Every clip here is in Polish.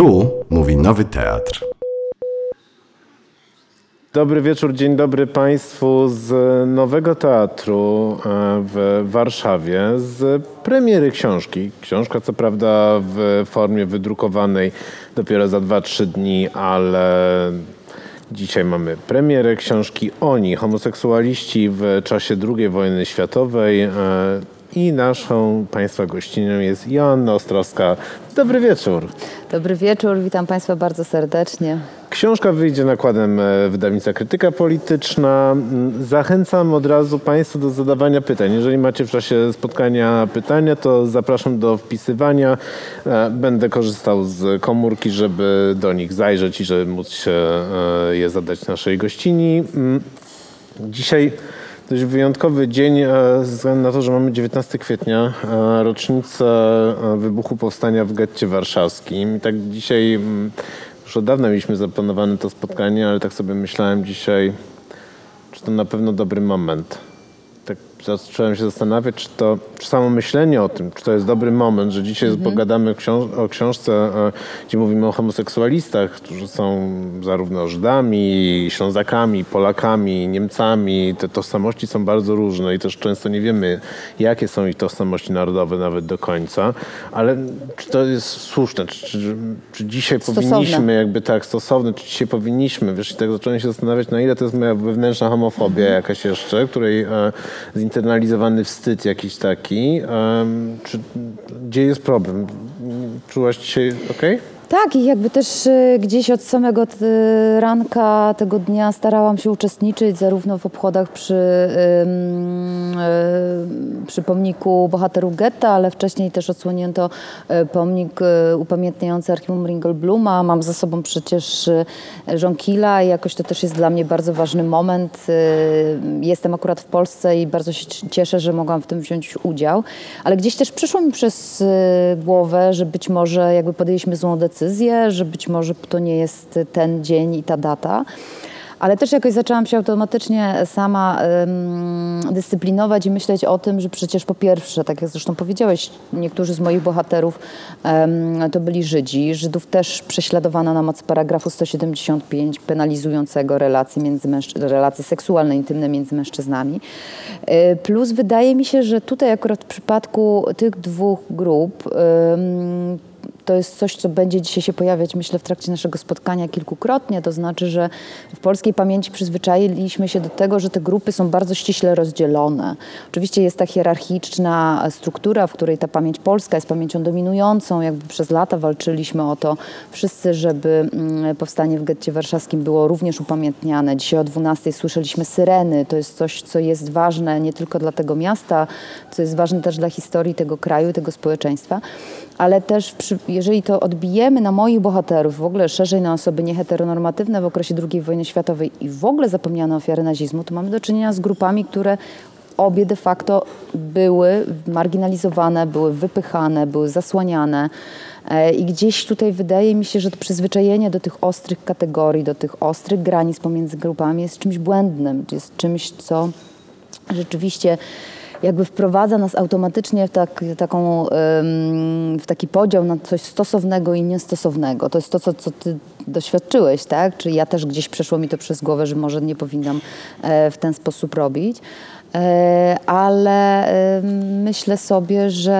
Tu mówi Nowy Teatr. Dobry wieczór, dzień dobry Państwu z Nowego Teatru e, w Warszawie, z premiery książki. Książka co prawda w formie wydrukowanej dopiero za 2-3 dni, ale dzisiaj mamy premierę książki Oni, homoseksualiści w czasie II wojny światowej. I naszą Państwa gościnią jest Joanna Ostrowska. Dobry wieczór. Dobry wieczór, witam Państwa bardzo serdecznie. Książka wyjdzie nakładem e, wydawnictwa Krytyka Polityczna. Mm, Zachęcam od razu Państwa do zadawania pytań. Jeżeli macie w czasie spotkania pytania, to zapraszam do wpisywania. E, Będę korzystał z komórki, żeby do nich zajrzeć i żeby móc się e, je zadać naszej gościni. Mm, Dzisiaj dość wyjątkowy dzień e, ze względu na to, że mamy 19 kwietnia, e, rocznicę e, wybuchu powstania w getcie warszawskim. I tak dzisiaj, mm, już od dawna mieliśmy zaplanowane to spotkanie, ale tak sobie myślałem dzisiaj, czy to na pewno dobry moment. Zacząłem się zastanawiać, czy to, czy samo myślenie o tym, czy to jest dobry moment, że dzisiaj pogadamy książ- o książce, e, gdzie mówimy o homoseksualistach, którzy są zarówno Żydami, Ślązakami, Polakami, Niemcami. Te tożsamości są bardzo różne i też często nie wiemy, jakie są ich tożsamości narodowe nawet do końca. Ale czy to jest słuszne? Czy, czy, czy dzisiaj Stosowne. powinniśmy jakby tak stosowne, czy dzisiaj powinniśmy, wiesz, i tak zacząłem się zastanawiać, na ile to jest moja wewnętrzna homofobia jakaś jeszcze, której e, zinternalizowany wstyd jakiś taki, em, czy, gdzie jest problem? Czułaś się okej? Tak, i jakby też y, gdzieś od samego t- ranka tego dnia starałam się uczestniczyć zarówno w obchodach przy, y, przy pomniku bohaterów getta, ale wcześniej też odsłonięto y, pomnik y, upamiętniający archiwum Ringelbluma. Mam za sobą przecież y, Żonkila i jakoś to też jest dla mnie bardzo ważny moment. Y, Jestem akurat w Polsce i bardzo się cieszę, że mogłam w tym wziąć udział, ale gdzieś też przyszło mi przez y, głowę, że być może jakby podjęliśmy złą decyzję, że być może to nie jest ten dzień i ta data. Ale też jakoś zaczęłam się automatycznie sama ym, dyscyplinować i myśleć o tym, że przecież po pierwsze, tak jak zresztą powiedziałeś, niektórzy z moich bohaterów ym, to byli Żydzi. Żydów też prześladowano na mocy paragrafu 175 penalizującego relacje, między relacje seksualne, intymne między mężczyznami. Y, Plus wydaje mi się, że tutaj akurat w przypadku tych dwóch grup ym, to jest coś, co będzie dzisiaj się pojawiać, myślę, w trakcie naszego spotkania kilkukrotnie. To znaczy, że w polskiej pamięci przyzwyczailiśmy się do tego, że te grupy są bardzo ściśle rozdzielone. Oczywiście jest ta hierarchiczna struktura, w której ta pamięć polska jest pamięcią dominującą. Jakby przez lata walczyliśmy o to wszyscy, żeby mm, powstanie w getcie warszawskim było również upamiętniane. Dzisiaj o 12 słyszeliśmy syreny. To jest coś, co jest ważne nie tylko dla tego miasta, co jest ważne też dla historii tego kraju, tego społeczeństwa ale też przy, jeżeli to odbijemy na moich bohaterów, w ogóle szerzej na osoby nieheteronormatywne w okresie II wojny światowej i w ogóle zapomniane ofiary nazizmu, to mamy do czynienia z grupami, które obie de facto były marginalizowane, były wypychane, były zasłaniane. E, I gdzieś tutaj wydaje mi się, że to przyzwyczajenie do tych ostrych kategorii, do tych ostrych granic pomiędzy grupami jest czymś błędnym, jest czymś, co rzeczywiście jakby wprowadza nas automatycznie w, tak, taką, w taki podział na coś stosownego i niestosownego. To jest to, co, co ty doświadczyłeś, tak? Czyli ja też gdzieś przeszło mi to przez głowę, że może nie powinnam e, w ten sposób robić. E, ale myślę sobie, że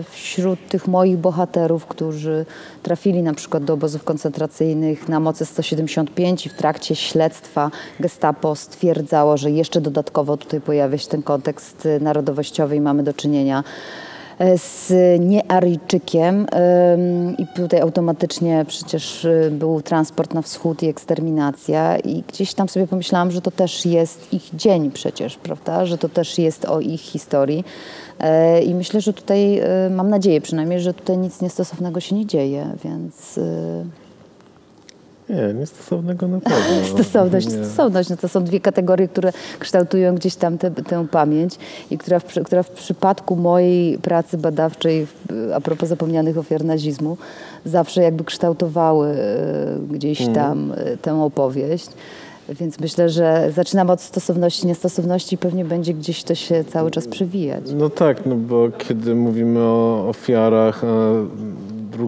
e, wśród tych moich bohaterów, którzy trafili na przykład do obozów koncentracyjnych na mocy 175 i w trakcie śledztwa gestapo stwierdzało, że jeszcze dodatkowo tutaj pojawia się ten kontekst e, narodowościowy i mamy do czynienia z niearyjczykiem i tutaj automatycznie przecież y, był transport na wschód i eksterminacja. I gdzieś tam sobie pomyślałam, że to też jest ich dzień przecież, prawda, że to też jest o ich historii. E, i myślę, że tutaj, mam nadzieję przynajmniej, że tutaj nic niestosownego się nie dzieje, więc Nie, niestosownego na pewno. Stosowność, Nie. stosowność. No to są dwie kategorie, które kształtują gdzieś tam tę, tę pamięć i która w, która w przypadku mojej pracy badawczej a propos zapomnianych ofiar nazizmu zawsze jakby kształtowały e, gdzieś tam e, tę opowieść. Więc myślę, że zaczynamy od stosowności, niestosowności i pewnie będzie gdzieś to się cały czas przewijać. No tak, no bo kiedy mówimy o ofiarach e,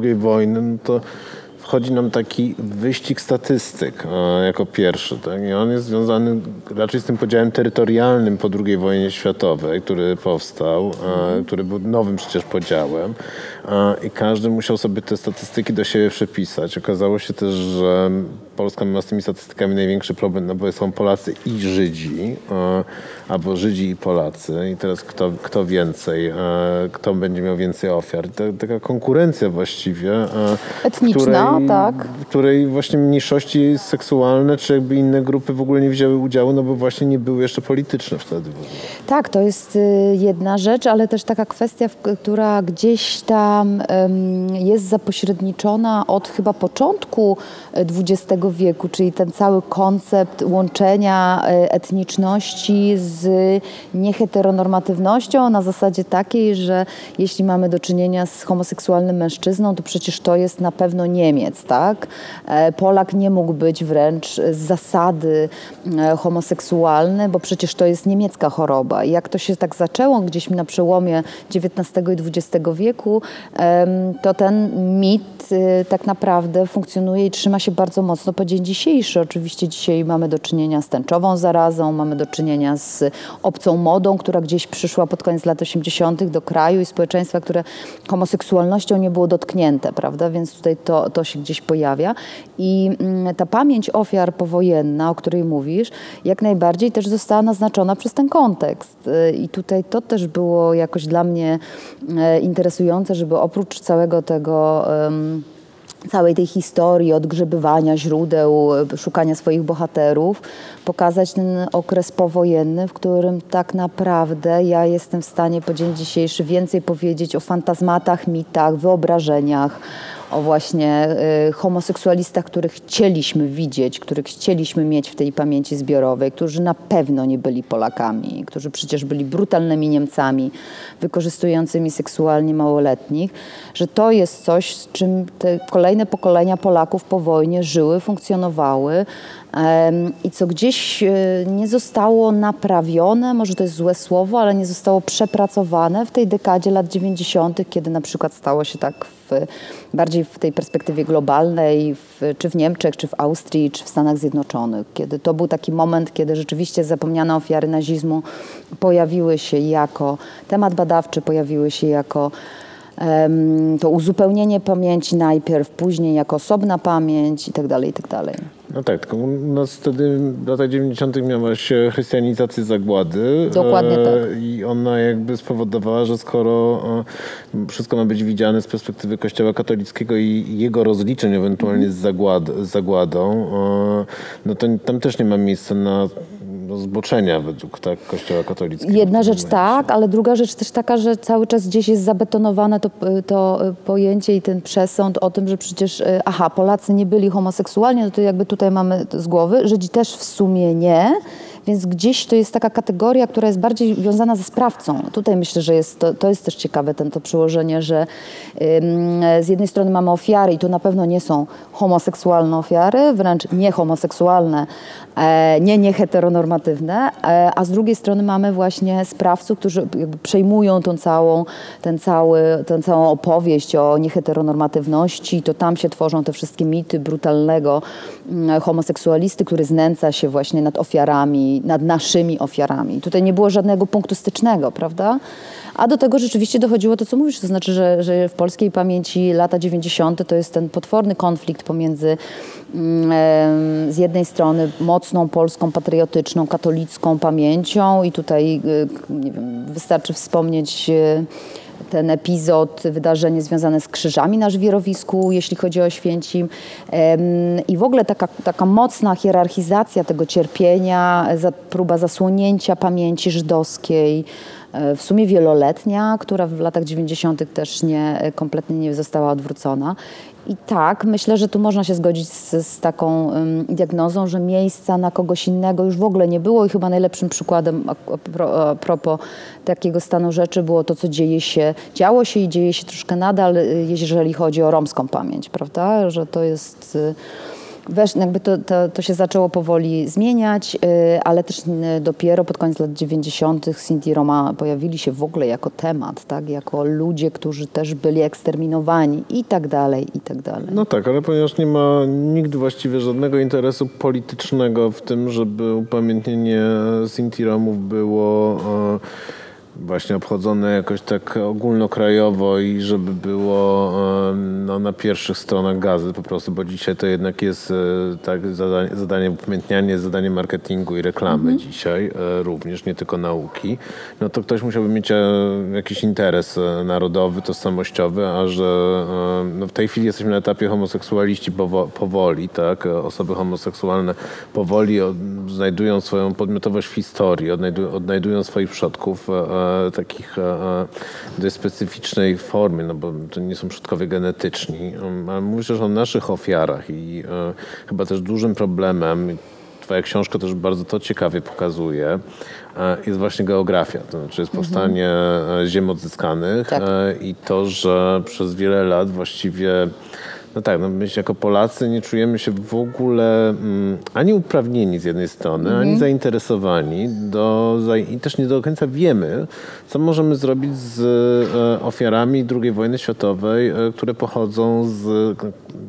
II wojny, no to wchodzi nam taki wyścig statystyk e, jako pierwszy. Tak? I on jest związany raczej z tym podziałem terytorialnym po II wojnie światowej, który powstał, e, który był nowym przecież podziałem. E, I każdy musiał sobie te statystyki do siebie przepisać. Okazało się też, że Polska ma z tymi statystykami największy problem, no bo są Polacy i Żydzi, e, albo Żydzi i Polacy. I teraz kto, kto więcej, e, kto będzie miał więcej ofiar. Ta, taka konkurencja właściwie. e, Etniczna, której, tak. W której właśnie mniejszości seksualne, czy jakby inne grupy w ogóle nie wzięły udziału, no bo właśnie nie były jeszcze polityczne wtedy. Tak, to jest y, jedna rzecz, ale też taka kwestia, która gdzieś tam jest zapośredniczona od chyba początku XX wieku, czyli ten cały koncept łączenia e, etniczności z nieheteronormatywnością na zasadzie takiej, że jeśli mamy do czynienia z homoseksualnym mężczyzną, to przecież to jest na pewno Niemiec, tak? E, Polak nie mógł być wręcz z zasady e, homoseksualny, bo przecież to jest niemiecka choroba. I jak to się tak zaczęło gdzieś na przełomie XIX i XX wieku, to ten mit y, tak naprawdę funkcjonuje i trzyma się bardzo mocno po dzień dzisiejszy. Oczywiście dzisiaj mamy do czynienia z tęczową zarazą, mamy do czynienia z obcą modą, która gdzieś przyszła pod koniec lat 80. do kraju i społeczeństwa, które homoseksualnością nie było dotknięte, prawda? Więc tutaj to, to się gdzieś pojawia. I mm, ta pamięć ofiar powojenna, o której mówisz, jak najbardziej też została naznaczona przez ten kontekst. Y, I tutaj to też było jakoś dla mnie e, interesujące, żeby oprócz całego tego. Całej tej historii odgrzebywania źródeł, szukania swoich bohaterów, pokazać ten okres powojenny, w którym tak naprawdę ja jestem w stanie po dzień dzisiejszy więcej powiedzieć o fantazmatach, mitach, wyobrażeniach, o właśnie y, homoseksualistach, których chcieliśmy widzieć, których chcieliśmy mieć w tej pamięci zbiorowej, którzy na pewno nie byli Polakami, którzy przecież byli brutalnymi Niemcami, wykorzystującymi seksualnie małoletnich, że to jest coś, z czym te kolejne pokolenia Polaków po wojnie żyły, funkcjonowały i co gdzieś e, nie zostało naprawione, może to jest złe słowo, ale nie zostało przepracowane w tej dekadzie lat 90., kiedy na przykład stało się tak bardziej w tej perspektywie globalnej, w, czy w Niemczech, czy w Austrii, czy w Stanach Zjednoczonych, kiedy to był taki moment, kiedy rzeczywiście zapomniane ofiary nazizmu pojawiły się jako temat badawczy, pojawiły się jako to uzupełnienie pamięci najpierw, później jako osobna pamięć i tak dalej, i tak dalej. No tak, tylko u nas wtedy w latach 90. miałaś e, chrystianizację zagłady. Dokładnie e, tak. I ona jakby spowodowała, że skoro e, wszystko ma być widziane z perspektywy Kościoła katolickiego i jego rozliczeń ewentualnie z, zagład, z zagładą, e, no to tam też nie ma miejsca na zboczenia według tak, Kościoła katolickiego. Jedna rzecz tak, ale druga rzecz też taka, że cały czas gdzieś jest zabetonowane to, to pojęcie i ten przesąd o tym, że przecież, e, aha, Polacy nie byli homoseksualni, no to jakby tutaj mamy z głowy, Żydzi też w sumie nie, więc gdzieś to jest taka kategoria, która jest bardziej związana ze sprawcą. Tutaj myślę, że jest to, to jest też ciekawe ten, to przełożenie, że z jednej strony mamy ofiary i to na pewno nie są homoseksualne ofiary, wręcz niehomoseksualne, e, nie nieheteronormatywne, e, a z drugiej strony mamy właśnie sprawców, którzy przejmują tą całą, ten cały, tę całą opowieść o nieheteronormatywności, to tam się tworzą te wszystkie mity brutalnego mm, homoseksualisty, który znęca się właśnie nad ofiarami, nad naszymi ofiarami. Tutaj nie było żadnego punktu stycznego, prawda? A do tego rzeczywiście dochodziło to, co mówisz, to znaczy, że, że w polskiej pamięci lata 90. to jest ten potworny konflikt pomiędzy mm, z jednej strony mocną polską, patriotyczną, katolicką pamięcią i tutaj y, nie wiem, wystarczy wspomnieć y, ten epizod, wydarzenie związane z krzyżami na żwirowisku, jeśli chodzi o Święcim. I w ogóle taka, taka mocna hierarchizacja tego cierpienia, próba zasłonięcia pamięci żydowskiej, e, w sumie wieloletnia, która w latach 90. też nie, kompletnie nie została odwrócona. I tak, myślę, że tu można się zgodzić z, z taką ym, diagnozą, że miejsca na kogoś innego już w ogóle nie było i chyba najlepszym przykładem a, pro, a propos takiego stanu rzeczy było to, co dzieje się, działo się i dzieje się troszkę nadal, y, jeżeli chodzi o romską pamięć, prawda? Że to jest... y, Wesz, jakby to, to, to się zaczęło powoli zmieniać, y, ale też y, dopiero pod koniec lat 90. Sinti Roma pojawili się w ogóle jako temat, tak? jako ludzie, którzy też byli eksterminowani i tak dalej, i tak dalej. No tak, ale ponieważ nie ma nikt właściwie żadnego interesu politycznego w tym, żeby upamiętnienie Sinti Romów było e, właśnie obchodzone jakoś tak ogólnokrajowo i żeby było e, no, na pierwszych stronach gazet po prostu, bo dzisiaj to jednak jest e, tak zadanie, zadanie upamiętnianie, zadanie marketingu i reklamy dzisiaj e, również, nie tylko nauki, no to ktoś musiałby mieć jakiś interes narodowy, tożsamościowy, a że no, w tej chwili jesteśmy na etapie homoseksualiści powo- powoli, tak, osoby homoseksualne powoli od, znajdują swoją podmiotowość w historii, odnajdują, odnajdują swoich przodków takich e, e, dość specyficznej formie, no bo to nie są przodkowie genetyczni, Um, ale mówisz też o naszych ofiarach i e, chyba też dużym problemem Twoja książka też bardzo to ciekawie pokazuje, e, jest właśnie geografia, to znaczy jest powstanie e, ziem odzyskanych Tak. e, i to, że przez wiele lat właściwie no tak, no my jako Polacy nie czujemy się w ogóle mm, ani uprawnieni z jednej strony, ani zainteresowani do, za, i też nie do końca wiemy, co możemy zrobić z e, ofiarami II wojny światowej, e, które pochodzą z,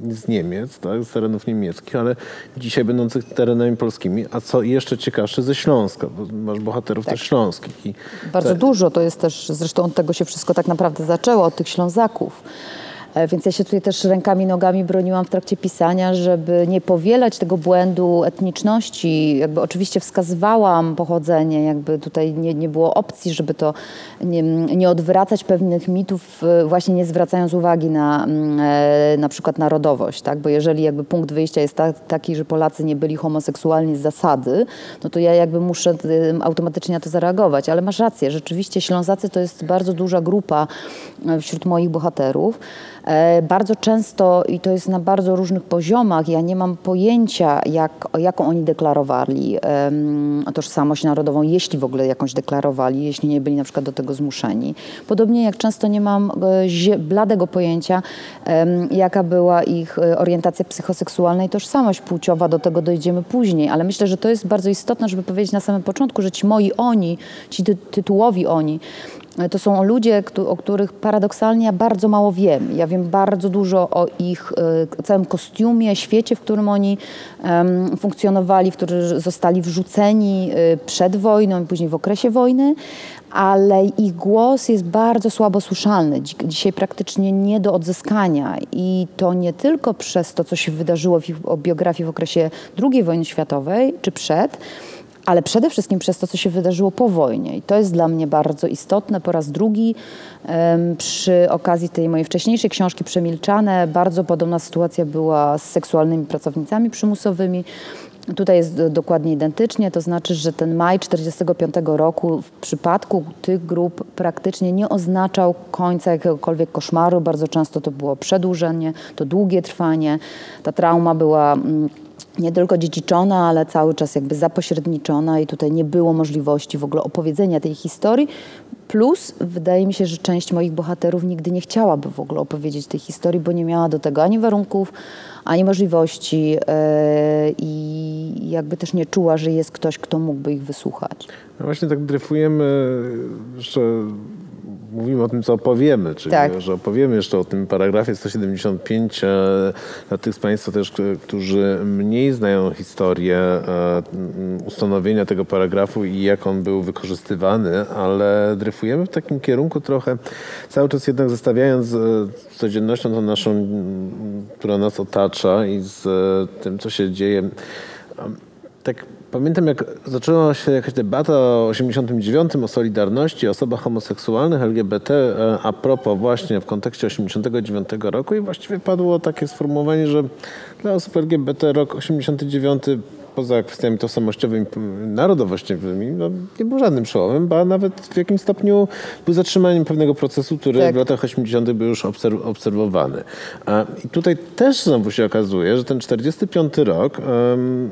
z Niemiec, tak, z terenów niemieckich, ale dzisiaj będących terenami polskimi, a co jeszcze ciekawsze ze Śląska, bo masz bohaterów też śląskich. I Bardzo dużo to jest też, zresztą od tego się wszystko tak naprawdę zaczęło, od tych Ślązaków. E, Więc ja się tutaj też rękami, nogami broniłam w trakcie pisania, żeby nie powielać tego błędu etniczności. Jakby oczywiście wskazywałam pochodzenie, jakby tutaj nie, nie było opcji, żeby to nie, nie odwracać pewnych mitów, e, właśnie nie zwracając uwagi na mm, e, na przykład narodowość, tak? Bo jeżeli jakby punkt wyjścia jest ta, taki, że Polacy nie byli homoseksualni z zasady, no to ja jakby muszę automatycznie na to zareagować. Ale masz rację, rzeczywiście Ślązacy to jest bardzo duża grupa wśród moich bohaterów. E, Bardzo często, i to jest na bardzo różnych poziomach, ja nie mam pojęcia, jak, jaką oni deklarowali tożsamość narodową, jeśli w ogóle jakąś deklarowali, jeśli nie byli na przykład do tego zmuszeni. Podobnie jak często nie mam e, bladego pojęcia, jaka była ich e, orientacja psychoseksualna i tożsamość płciowa, do tego dojdziemy później, ale myślę, że to jest bardzo istotne, żeby powiedzieć na samym początku, że ci moi oni, ci ty tytułowi oni, to są ludzie, o których paradoksalnie ja bardzo mało wiem. Ja wiem bardzo dużo o ich e, całym kostiumie, świecie, w którym oni funkcjonowali, w który zostali wrzuceni e, przed wojną i później w okresie wojny, ale ich głos jest bardzo słabo słyszalny. Dzi- Dzisiaj praktycznie nie do odzyskania i to nie tylko przez to, co się wydarzyło w biografii w okresie II wojny światowej czy przed, ale przede wszystkim przez to, co się wydarzyło po wojnie. I to jest dla mnie bardzo istotne. Po raz drugi przy okazji tej mojej wcześniejszej książki Przemilczane bardzo podobna sytuacja była z seksualnymi pracownicami przymusowymi. Tutaj jest do- dokładnie identycznie, to znaczy, że ten maj 1945 roku w przypadku tych grup praktycznie nie oznaczał końca jakiegokolwiek koszmaru. Bardzo często to było przedłużenie, to długie trwanie. Ta trauma była mm, nie tylko dziedziczona, ale cały czas jakby zapośredniczona i tutaj nie było możliwości w ogóle opowiedzenia tej historii. Plus wydaje mi się, że część moich bohaterów nigdy nie chciałaby w ogóle opowiedzieć tej historii, bo nie miała do tego ani warunków, ani możliwości yy, i jakby też nie czuła, że jest ktoś, kto mógłby ich wysłuchać. No właśnie tak dryfujemy, że mówimy o tym, co opowiemy, czyli Tak. że opowiemy jeszcze o tym paragrafie 175 e, dla tych z Państwa też, którzy mniej znają historię e, ustanowienia tego paragrafu i jak on był wykorzystywany, ale dryfujemy w takim kierunku trochę, cały czas jednak zestawiając e, z codziennością tą naszą, która nas otacza i z e, tym, co się dzieje tak pamiętam, jak zaczęła się jakaś debata o 89, o Solidarności, o osobach homoseksualnych, LGBT, e, a propos właśnie w kontekście 89 roku i właściwie padło takie sformułowanie, że dla osób LGBT rok 89 poza kwestiami tożsamościowymi, narodowościowymi, no, nie był żadnym przełomem, ba nawet w jakimś stopniu był zatrzymaniem pewnego procesu, który Tak. w latach 80. był już obserw- obserwowany. A, I tutaj też znowu się okazuje, że ten 45 rok em,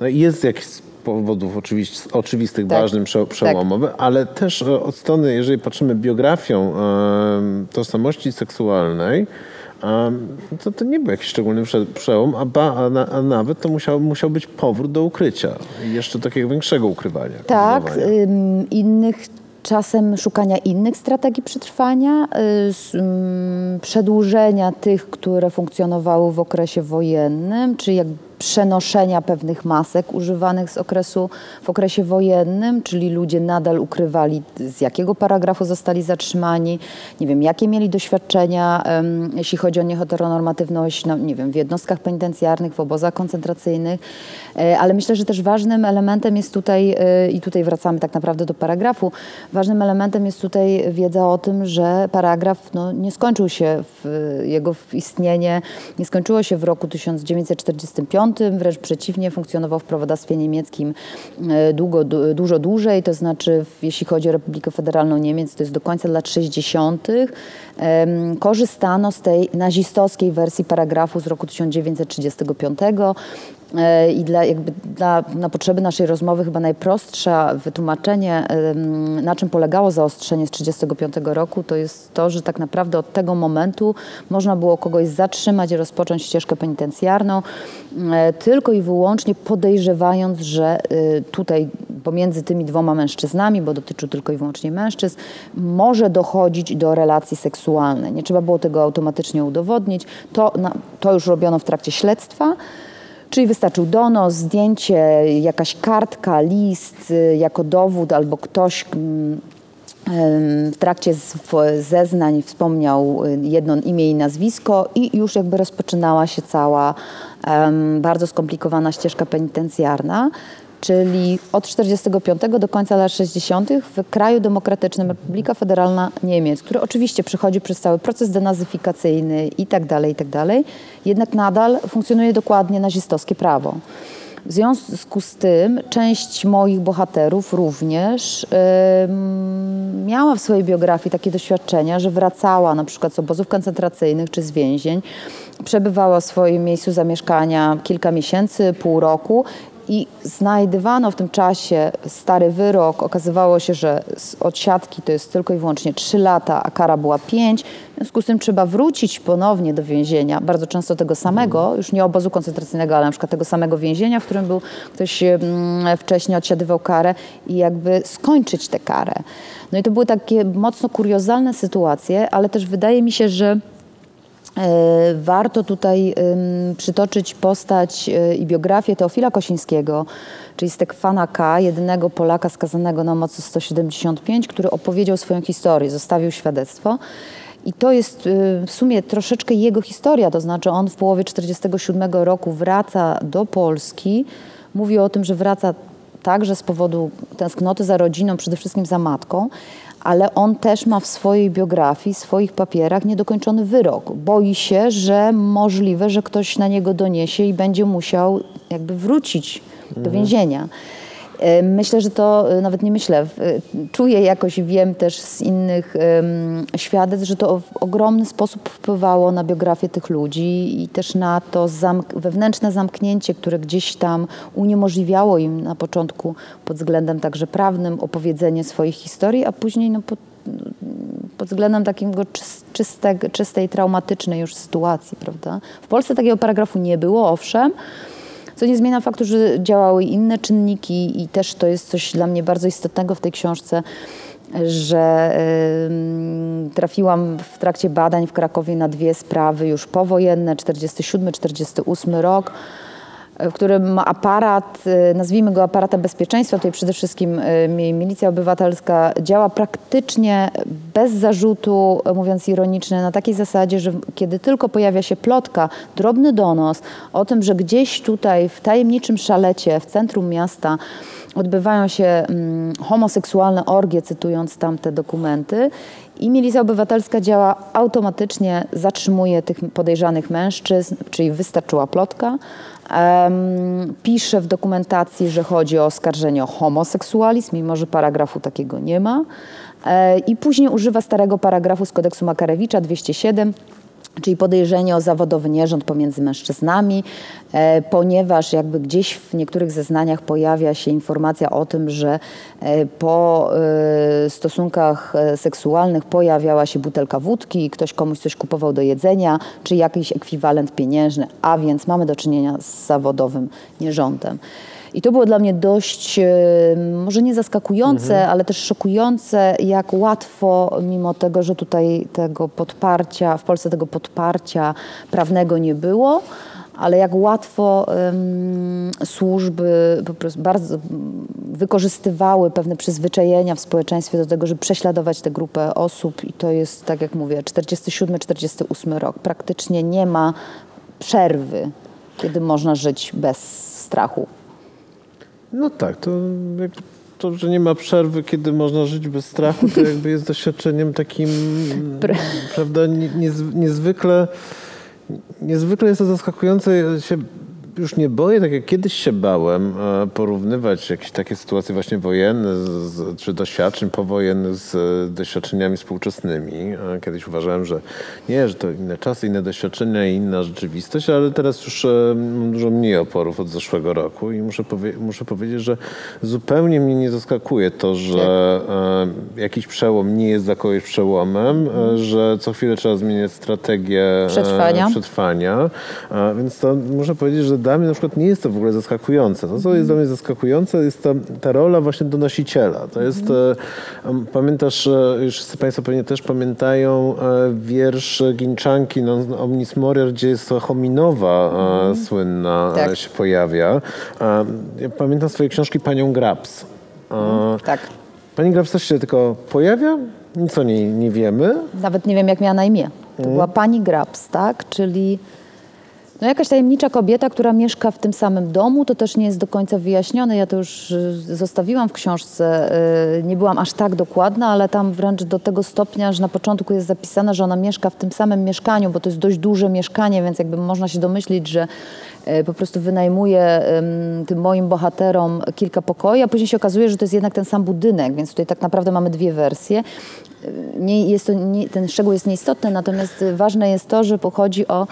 no jest jakiś powodów oczywiś- oczywistych, Tak, ważnym, prze, przełomowy, ale też e, od strony, jeżeli patrzymy biografią em, tożsamości seksualnej, em, to to nie był jakiś szczególny prze, przełom, a, ba, a, na, a nawet to musiał, musiał być powrót do ukrycia. Jeszcze takiego większego ukrywania. Tak, ym, innych czasem szukania innych strategii przetrwania, y, ym, przedłużenia tych, które funkcjonowały w okresie wojennym, czy jak przenoszenia pewnych masek używanych z okresu, w okresie wojennym, czyli ludzie nadal ukrywali, z jakiego paragrafu zostali zatrzymani, nie wiem, jakie mieli doświadczenia, jeśli chodzi o nieheteronormatywność, no, nie wiem, w jednostkach penitencjarnych, w obozach koncentracyjnych, E, ale myślę, że też ważnym elementem jest tutaj, e, i tutaj wracamy tak naprawdę do paragrafu, ważnym elementem jest tutaj wiedza o tym, że paragraf no, nie skończył się, w, jego istnienie nie skończyło się w roku 1945, wręcz przeciwnie, funkcjonował w prawodawstwie niemieckim e, długo, du, dużo dłużej, to znaczy jeśli chodzi o Republikę Federalną Niemiec, to jest do końca lat 60. em, korzystano z tej nazistowskiej wersji paragrafu z roku 1935. E, I dla, jakby dla, na potrzeby naszej rozmowy chyba najprostsze wytłumaczenie, na czym polegało zaostrzenie z 1935 roku, to jest to, że tak naprawdę od tego momentu można było kogoś zatrzymać i rozpocząć ścieżkę penitencjarną, e, tylko i wyłącznie podejrzewając, że e, tutaj pomiędzy tymi dwoma mężczyznami, bo dotyczył tylko i wyłącznie mężczyzn, może dochodzić do relacji seksualnej. Nie trzeba było tego automatycznie udowodnić. To, to już robiono w trakcie śledztwa. Czyli wystarczył donos, zdjęcie, jakaś kartka, list y, jako dowód albo ktoś mm, w trakcie zeznań wspomniał y, jedno imię i nazwisko i już jakby rozpoczynała się cała bardzo skomplikowana ścieżka penitencjarna. Czyli od 45 do końca lat 60. w kraju demokratycznym Republika Federalna Niemiec, który oczywiście przechodzi przez cały proces denazyfikacyjny i tak dalej, i tak jednak nadal funkcjonuje dokładnie nazistowskie prawo. W związku z tym część moich bohaterów również ym, miała w swojej biografii takie doświadczenia, że wracała na przykład z obozów koncentracyjnych czy z więzień, przebywała w swoim miejscu zamieszkania kilka miesięcy, pół roku i znajdywano w tym czasie stary wyrok. Okazywało się, że odsiadki to jest tylko i wyłącznie 3 lata, a kara była 5. W związku z tym trzeba wrócić ponownie do więzienia, bardzo często tego samego, już nie obozu koncentracyjnego, ale na przykład tego samego więzienia, w którym był ktoś mm, wcześniej odsiadywał karę i jakby skończyć tę karę. No i to były takie mocno kuriozalne sytuacje, ale też wydaje mi się, że Warto tutaj przytoczyć postać e, i biografię Teofila Kosińskiego, czyli Stefana K., jedynego Polaka skazanego na mocy 175, który opowiedział swoją historię, zostawił świadectwo. I to jest y, w sumie troszeczkę jego historia, to znaczy on w połowie 1947 roku wraca do Polski, mówi o tym, że wraca także z powodu tęsknoty za rodziną, przede wszystkim za matką, ale on też ma w swojej biografii, w swoich papierach niedokończony wyrok. Boi się, że możliwe, że ktoś na niego doniesie i będzie musiał jakby wrócić do więzienia. E, Myślę, że to, e, nawet nie myślę, e, czuję jakoś, wiem też z innych świadectw, że to w ogromny sposób wpływało na biografię tych ludzi i też na to zamk- wewnętrzne zamknięcie, które gdzieś tam uniemożliwiało im na początku pod względem także prawnym opowiedzenie swoich historii, a później no, pod, pod względem takiego czys- czystego, czystej, traumatycznej już sytuacji, prawda? W Polsce takiego paragrafu nie było, owszem, co nie zmienia faktu, że działały inne czynniki i też to jest coś dla mnie bardzo istotnego w tej książce, że ym, trafiłam w trakcie badań w Krakowie na dwie sprawy już powojenne, 47-48 rok, w którym aparat, y, nazwijmy go aparatem bezpieczeństwa, tutaj przede wszystkim y, mi- milicja obywatelska działa praktycznie bez zarzutu, mówiąc ironicznie, na takiej zasadzie, że kiedy tylko pojawia się plotka, drobny donos o tym, że gdzieś tutaj w tajemniczym szalecie w centrum miasta odbywają się mm, homoseksualne orgie, cytując tamte dokumenty, i milicja obywatelska działa automatycznie, zatrzymuje tych podejrzanych mężczyzn, czyli wystarczyła plotka. Em, pisze w dokumentacji, że chodzi o oskarżenie o homoseksualizm, mimo że paragrafu takiego nie ma. E, I później używa starego paragrafu z kodeksu Makarewicza 207, czyli podejrzenie o zawodowy nierząd pomiędzy mężczyznami, e, ponieważ jakby gdzieś w niektórych zeznaniach pojawia się informacja o tym, że e, po e, stosunkach seksualnych pojawiała się butelka wódki, ktoś komuś coś kupował do jedzenia, czy jakiś ekwiwalent pieniężny, a więc mamy do czynienia z zawodowym nierządem. I to było dla mnie dość, e, może nie zaskakujące, ale też szokujące, jak łatwo, mimo tego, że tutaj tego podparcia, w Polsce tego podparcia prawnego nie było, ale jak łatwo em, służby po prostu bardzo wykorzystywały pewne przyzwyczajenia w społeczeństwie do tego, żeby prześladować tę grupę osób i to jest, tak jak mówię, 47-48 rok. Praktycznie nie ma przerwy, kiedy można żyć bez strachu. No tak, to, to, że nie ma przerwy, kiedy można żyć bez strachu, to jakby jest doświadczeniem takim, Pr- prawda, nie- niezw- niezwykle, niezwykle jest to zaskakujące. Ja się już nie boję, tak jak kiedyś się bałem, e, porównywać jakieś takie sytuacje właśnie wojenne z, czy doświadczeń powojennych z e, doświadczeniami współczesnymi. E, Kiedyś uważałem, że nie, że to inne czasy, inne doświadczenia i inna rzeczywistość, ale teraz już mam dużo mniej oporów od zeszłego roku i muszę, powie- muszę powiedzieć, że zupełnie mnie nie zaskakuje to, że e, jakiś przełom nie jest za kogoś przełomem, e, że co chwilę trzeba zmieniać strategię Przetrwania. przetrwania. Więc to muszę powiedzieć, że dla mnie na przykład nie jest to w ogóle zaskakujące. To, co jest dla mnie zaskakujące, jest ta, ta rola właśnie donosiciela. To jest, em, pamiętasz, e, już wszyscy Państwo pewnie też pamiętają e, wiersz Ginczanki non omnis moriar, gdzie jest Hominowa e, słynna Tak. się pojawia. Ja pamiętam swoje książki Panią Grabs. E, Tak. Pani Grabs też się tylko pojawia, nic o niej nie wiemy. Nawet nie wiem, jak miała na imię. To była pani Grabs, tak? Czyli no jakaś tajemnicza kobieta, która mieszka w tym samym domu. To też nie jest do końca wyjaśnione. Ja to już y, zostawiłam w książce. y, Nie byłam aż tak dokładna, ale tam wręcz do tego stopnia, że na początku jest zapisane, że ona mieszka w tym samym mieszkaniu, bo to jest dość duże mieszkanie, więc jakby można się domyślić, że y, po prostu wynajmuje ym, tym moim bohaterom kilka pokoi, a później się okazuje, że to jest jednak ten sam budynek, więc tutaj tak naprawdę mamy dwie wersje. Nie, jest to, nie, ten szczegół jest nieistotny, natomiast ważne jest to, że pochodzi o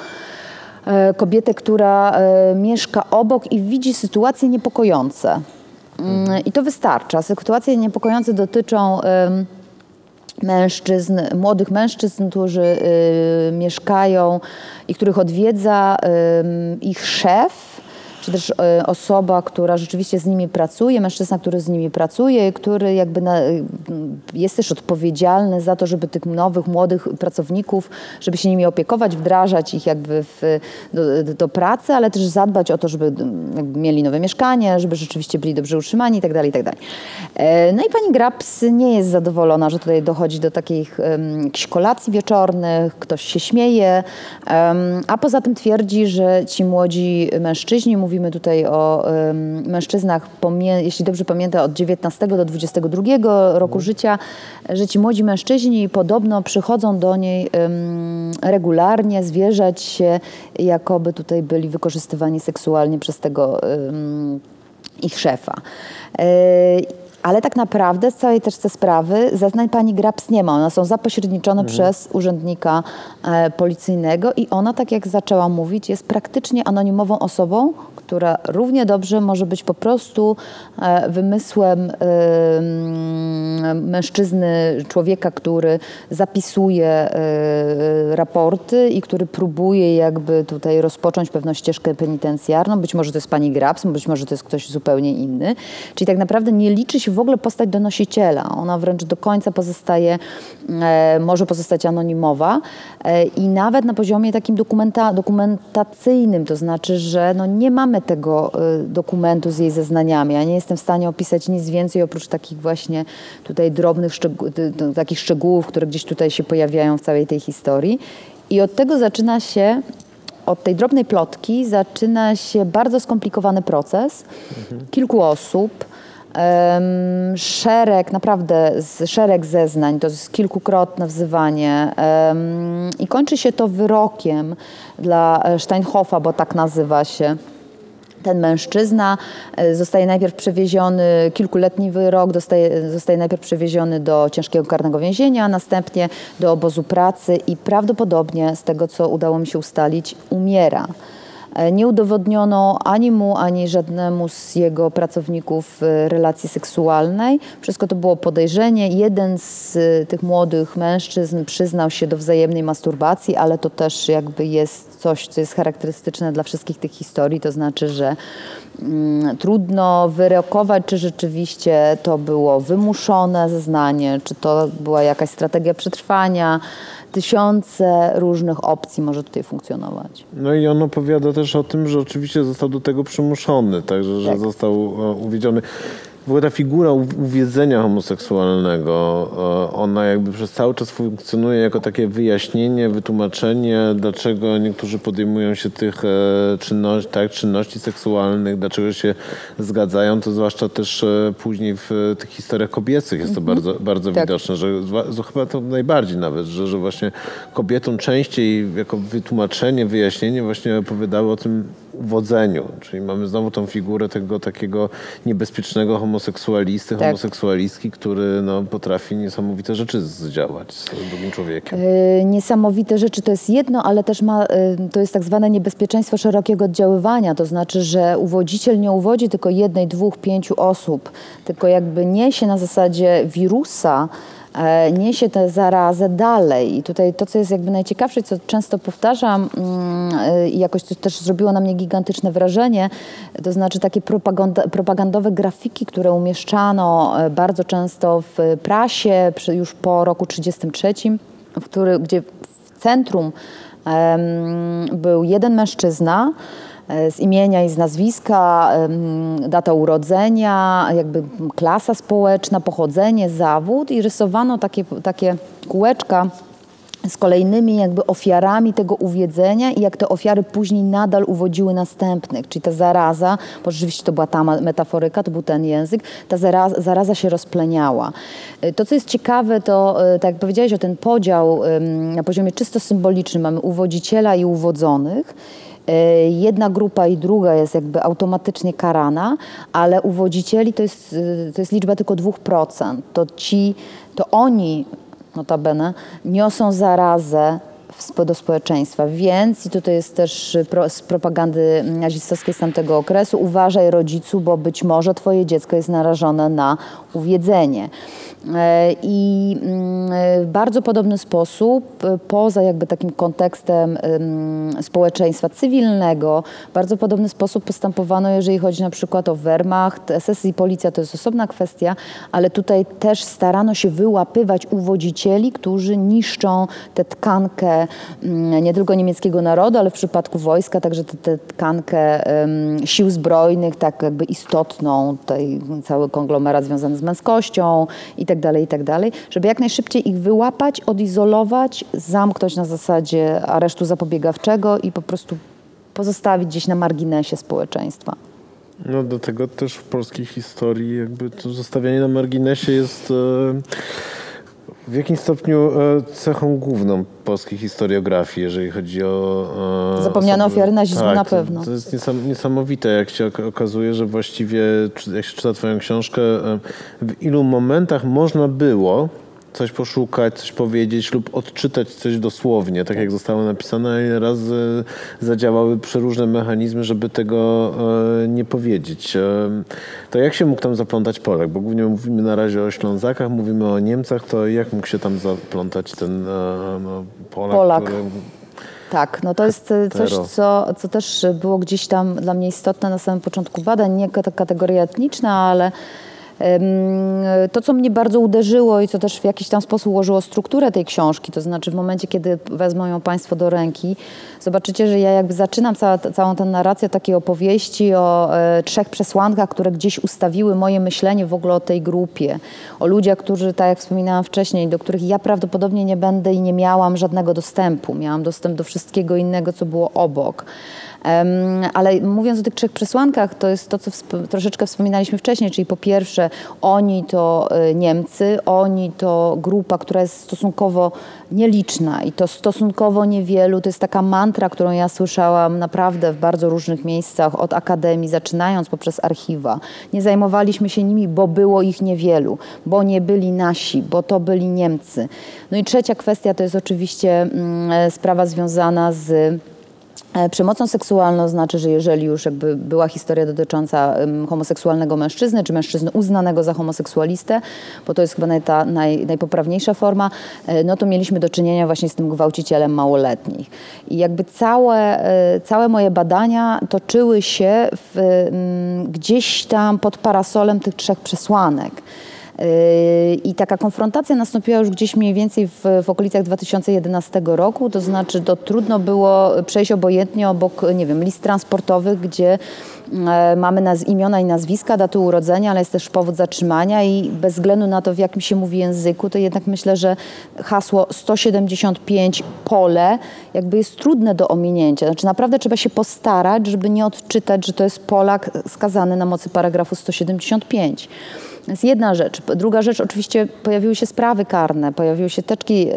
kobietę, która e, mieszka obok i widzi sytuacje niepokojące. Mm, I to wystarcza. Sytuacje niepokojące dotyczą mężczyzn, młodych mężczyzn, którzy y, mieszkają i których odwiedza ich szef, czy też y, osoba, która rzeczywiście z nimi pracuje, mężczyzna, który z nimi pracuje, który jakby na, y, jest też odpowiedzialny za to, żeby tych nowych, młodych pracowników, żeby się nimi opiekować, wdrażać ich jakby w, do, do pracy, ale też zadbać o to, żeby mieli nowe mieszkanie, żeby rzeczywiście byli dobrze utrzymani itd. itd. E, No i pani Grabs nie jest zadowolona, że tutaj dochodzi do takich um, kolacji wieczornych, ktoś się śmieje, a poza tym twierdzi, że ci młodzi mężczyźni, mówimy tutaj o mężczyznach, jeśli dobrze pamiętam, od 19 do 22 roku życia, że ci młodzi mężczyźni podobno przychodzą do niej regularnie, zwierzać się, jakoby tutaj byli wykorzystywani seksualnie przez tego ich szefa. Ale tak naprawdę z całej też tej sprawy zeznań pani Grabs nie ma. One są zapośredniczone przez urzędnika e, policyjnego i ona, tak jak zaczęła mówić, jest praktycznie anonimową osobą, która równie dobrze może być po prostu e, wymysłem mężczyzny, człowieka, który zapisuje e, raporty i który próbuje jakby tutaj rozpocząć pewną ścieżkę penitencjarną. Być może to jest pani Grabs, być może to jest ktoś zupełnie inny. Czyli tak naprawdę nie liczy się w ogóle postać donosiciela. Ona wręcz do końca pozostaje, e, może pozostać anonimowa e, i nawet na poziomie takim dokumenta, dokumentacyjnym, to znaczy, że no nie mamy tego dokumentu z jej zeznaniami. Ja nie jestem w stanie opisać nic więcej oprócz takich właśnie tutaj drobnych szczegół, takich szczegółów, które gdzieś tutaj się pojawiają w całej tej historii. I od tego zaczyna się od tej drobnej plotki zaczyna się bardzo skomplikowany proces kilku osób. em, szereg, naprawdę szereg zeznań, to jest kilkukrotne wzywanie em, i kończy się to wyrokiem dla e, Steinhoffa, bo tak nazywa się ten mężczyzna e, zostaje najpierw przewieziony, kilkuletni wyrok, dostaje, zostaje najpierw przewieziony do ciężkiego karnego więzienia, a następnie do obozu pracy i prawdopodobnie z tego, co udało mi się ustalić, umiera. E, Nie udowodniono ani mu, ani żadnemu z jego pracowników e, relacji seksualnej. Wszystko to było podejrzenie. Jeden z e, tych młodych mężczyzn przyznał się do wzajemnej masturbacji, ale to też jakby jest coś, co jest charakterystyczne dla wszystkich tych historii. To znaczy, że mm, trudno wyrokować, czy rzeczywiście to było wymuszone zeznanie, czy to była jakaś strategia przetrwania. Tysiące różnych opcji może tutaj funkcjonować. No i on opowiada też o tym, że oczywiście został do tego przymuszony, także że Tak. został e, uwiedziony. W ogóle ta figura uwiedzenia homoseksualnego, e, ona jakby przez cały czas funkcjonuje jako takie wyjaśnienie, wytłumaczenie, dlaczego niektórzy podejmują się tych e, czynności, tak, czynności seksualnych, dlaczego się zgadzają, to zwłaszcza też e, później w tych historiach kobiecych jest to bardzo, bardzo Tak. widoczne, że chyba to najbardziej nawet, że, że właśnie kobietom częściej jako wytłumaczenie, wyjaśnienie właśnie opowiadały o tym uwodzeniu. Czyli mamy znowu tą figurę tego takiego niebezpiecznego homoseksualisty, Tak. homoseksualistki, który no, potrafi niesamowite rzeczy zdziałać z drugim człowiekiem. Y, Niesamowite rzeczy to jest jedno, ale też ma, y, to jest tak zwane niebezpieczeństwo szerokiego oddziaływania. To znaczy, że uwodziciel nie uwodzi tylko jednej, dwóch, pięciu osób, tylko jakby niesie na zasadzie wirusa, niesie tę zarazę dalej. I tutaj to, co jest jakby najciekawsze, co często powtarzam mm, y, i jakoś to też zrobiło na mnie gigantyczne wrażenie, to znaczy takie propagandowe grafiki, które umieszczano e, bardzo często w prasie już po roku 1933, w gdzie w centrum był jeden mężczyzna, e, z imienia i z nazwiska, data urodzenia, jakby klasa społeczna, pochodzenie, zawód i rysowano takie, takie kółeczka z kolejnymi jakby ofiarami tego uwiedzenia i jak te ofiary później nadal uwodziły następnych. Czyli ta zaraza, bo rzeczywiście to była ta metaforyka, to był ten język, ta zaraza, zaraza się rozpleniała. Y, To, co jest ciekawe, to y, tak jak powiedziałeś o ten podział na poziomie czysto symbolicznym, mamy uwodziciela i uwodzonych. Y, Jedna grupa i druga jest jakby automatycznie karana, ale uwodzicieli to jest, y, to jest liczba tylko 2%. To ci, to oni notabene, niosą zarazę do społeczeństwa. Więc, i tutaj jest też y, pro, z propagandy nazistowskiej z tamtego okresu, uważaj rodzicu, bo być może twoje dziecko jest narażone na uwiedzenie. E, I mm, e, w bardzo podobny sposób, e, poza jakby takim kontekstem em, społeczeństwa cywilnego, w bardzo podobny sposób postępowano, jeżeli chodzi na przykład o Wehrmacht, SS i policja to jest osobna kwestia, ale tutaj też starano się wyłapywać uwodzicieli, którzy niszczą tę tkankę mm, nie tylko niemieckiego narodu, ale w przypadku wojska także tę tkankę sił zbrojnych, tak jakby istotną, tutaj cały konglomerat związany z męskością i tak dalej, i tak dalej, żeby jak najszybciej ich wyłapać, odizolować, zamknąć na zasadzie aresztu zapobiegawczego i po prostu pozostawić gdzieś na marginesie społeczeństwa. No do tego też w polskiej historii jakby to zostawianie na marginesie jest e, w jakimś stopniu e, cechą główną polskiej historiografii, jeżeli chodzi o... e, Zapomniane osoby- ofiary nazizmu tak, na pewno. To jest niesam, niesamowite, jak się ok- okazuje, że właściwie, jak się czyta twoją książkę, e, w ilu momentach można było coś poszukać, coś powiedzieć lub odczytać coś dosłownie, tak jak zostało napisane, ile razy zadziałały przeróżne mechanizmy, żeby tego e, nie powiedzieć. E, to jak się mógł tam zaplątać Polak? Bo głównie mówimy na razie o Ślązakach, mówimy o Niemcach, to jak mógł się tam zaplątać ten e, no, Polak, Polak. który... Tak, no to jest e, coś, co, co też było gdzieś tam dla mnie istotne na samym początku badań, nie kate- kategoria etniczna, ale to, co mnie bardzo uderzyło i co też w jakiś tam sposób ułożyło strukturę tej książki, to znaczy w momencie, kiedy wezmą ją Państwo do ręki, zobaczycie, że ja jakby zaczynam całą tę narrację takiej opowieści o e, trzech przesłankach, które gdzieś ustawiły moje myślenie w ogóle o tej grupie. O ludziach, którzy, tak jak wspominałam wcześniej, do których ja prawdopodobnie nie będę i nie miałam żadnego dostępu. Miałam dostęp do wszystkiego innego, co było obok. Ale mówiąc o tych trzech przesłankach, to jest to, co troszeczkę wspominaliśmy wcześniej, czyli po pierwsze oni to y, Niemcy, oni to grupa, która jest stosunkowo nieliczna i to stosunkowo niewielu. To jest taka mantra, którą ja słyszałam naprawdę w bardzo różnych miejscach, od akademii, zaczynając poprzez archiwa. Nie zajmowaliśmy się nimi, bo było ich niewielu, bo nie byli nasi, bo to byli Niemcy. No i trzecia kwestia to jest oczywiście mm, sprawa związana z Przemocą seksualną znaczy, że jeżeli już jakby była historia dotycząca homoseksualnego mężczyzny, czy mężczyzny uznanego za homoseksualistę, bo to jest chyba ta naj, najpoprawniejsza forma, e, no to mieliśmy do czynienia właśnie z tym gwałcicielem małoletnich. I jakby całe, e, całe moje badania toczyły się w, gdzieś tam pod parasolem tych trzech przesłanek. Yy, I taka konfrontacja nastąpiła już gdzieś mniej więcej w, w okolicach 2011 roku, to znaczy to trudno było przejść obojętnie obok, nie wiem, list transportowych, gdzie e, mamy naz- imiona i nazwiska, daty urodzenia, ale jest też powód zatrzymania i bez względu na to, w jakim się mówi języku, to jednak myślę, że hasło 175 pole jakby jest trudne do ominięcia. Znaczy naprawdę trzeba się postarać, żeby nie odczytać, że to jest Polak skazany na mocy paragrafu 175. To jest jedna rzecz. Druga rzecz, oczywiście pojawiły się sprawy karne, pojawiły się teczki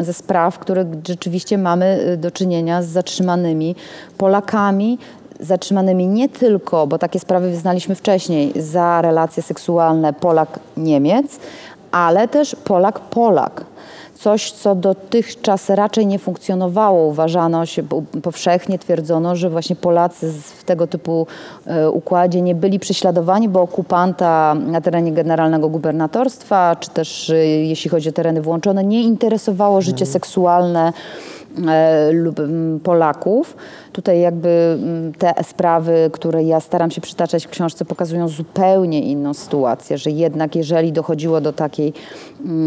ze spraw, które rzeczywiście mamy y, do czynienia z zatrzymanymi Polakami, zatrzymanymi nie tylko, bo takie sprawy wyznaliśmy wcześniej, za relacje seksualne Polak-Niemiec, ale też Polak-Polak coś, co dotychczas raczej nie funkcjonowało. Uważano się, powszechnie twierdzono, że właśnie Polacy w tego typu e, układzie nie byli prześladowani, bo okupanta na terenie generalnego gubernatorstwa, czy też e, jeśli chodzi o tereny włączone, nie interesowało życie mhm. seksualne e, lub Polaków. Tutaj jakby te sprawy, które ja staram się przytaczać w książce, pokazują zupełnie inną sytuację, że jednak jeżeli dochodziło do takiej,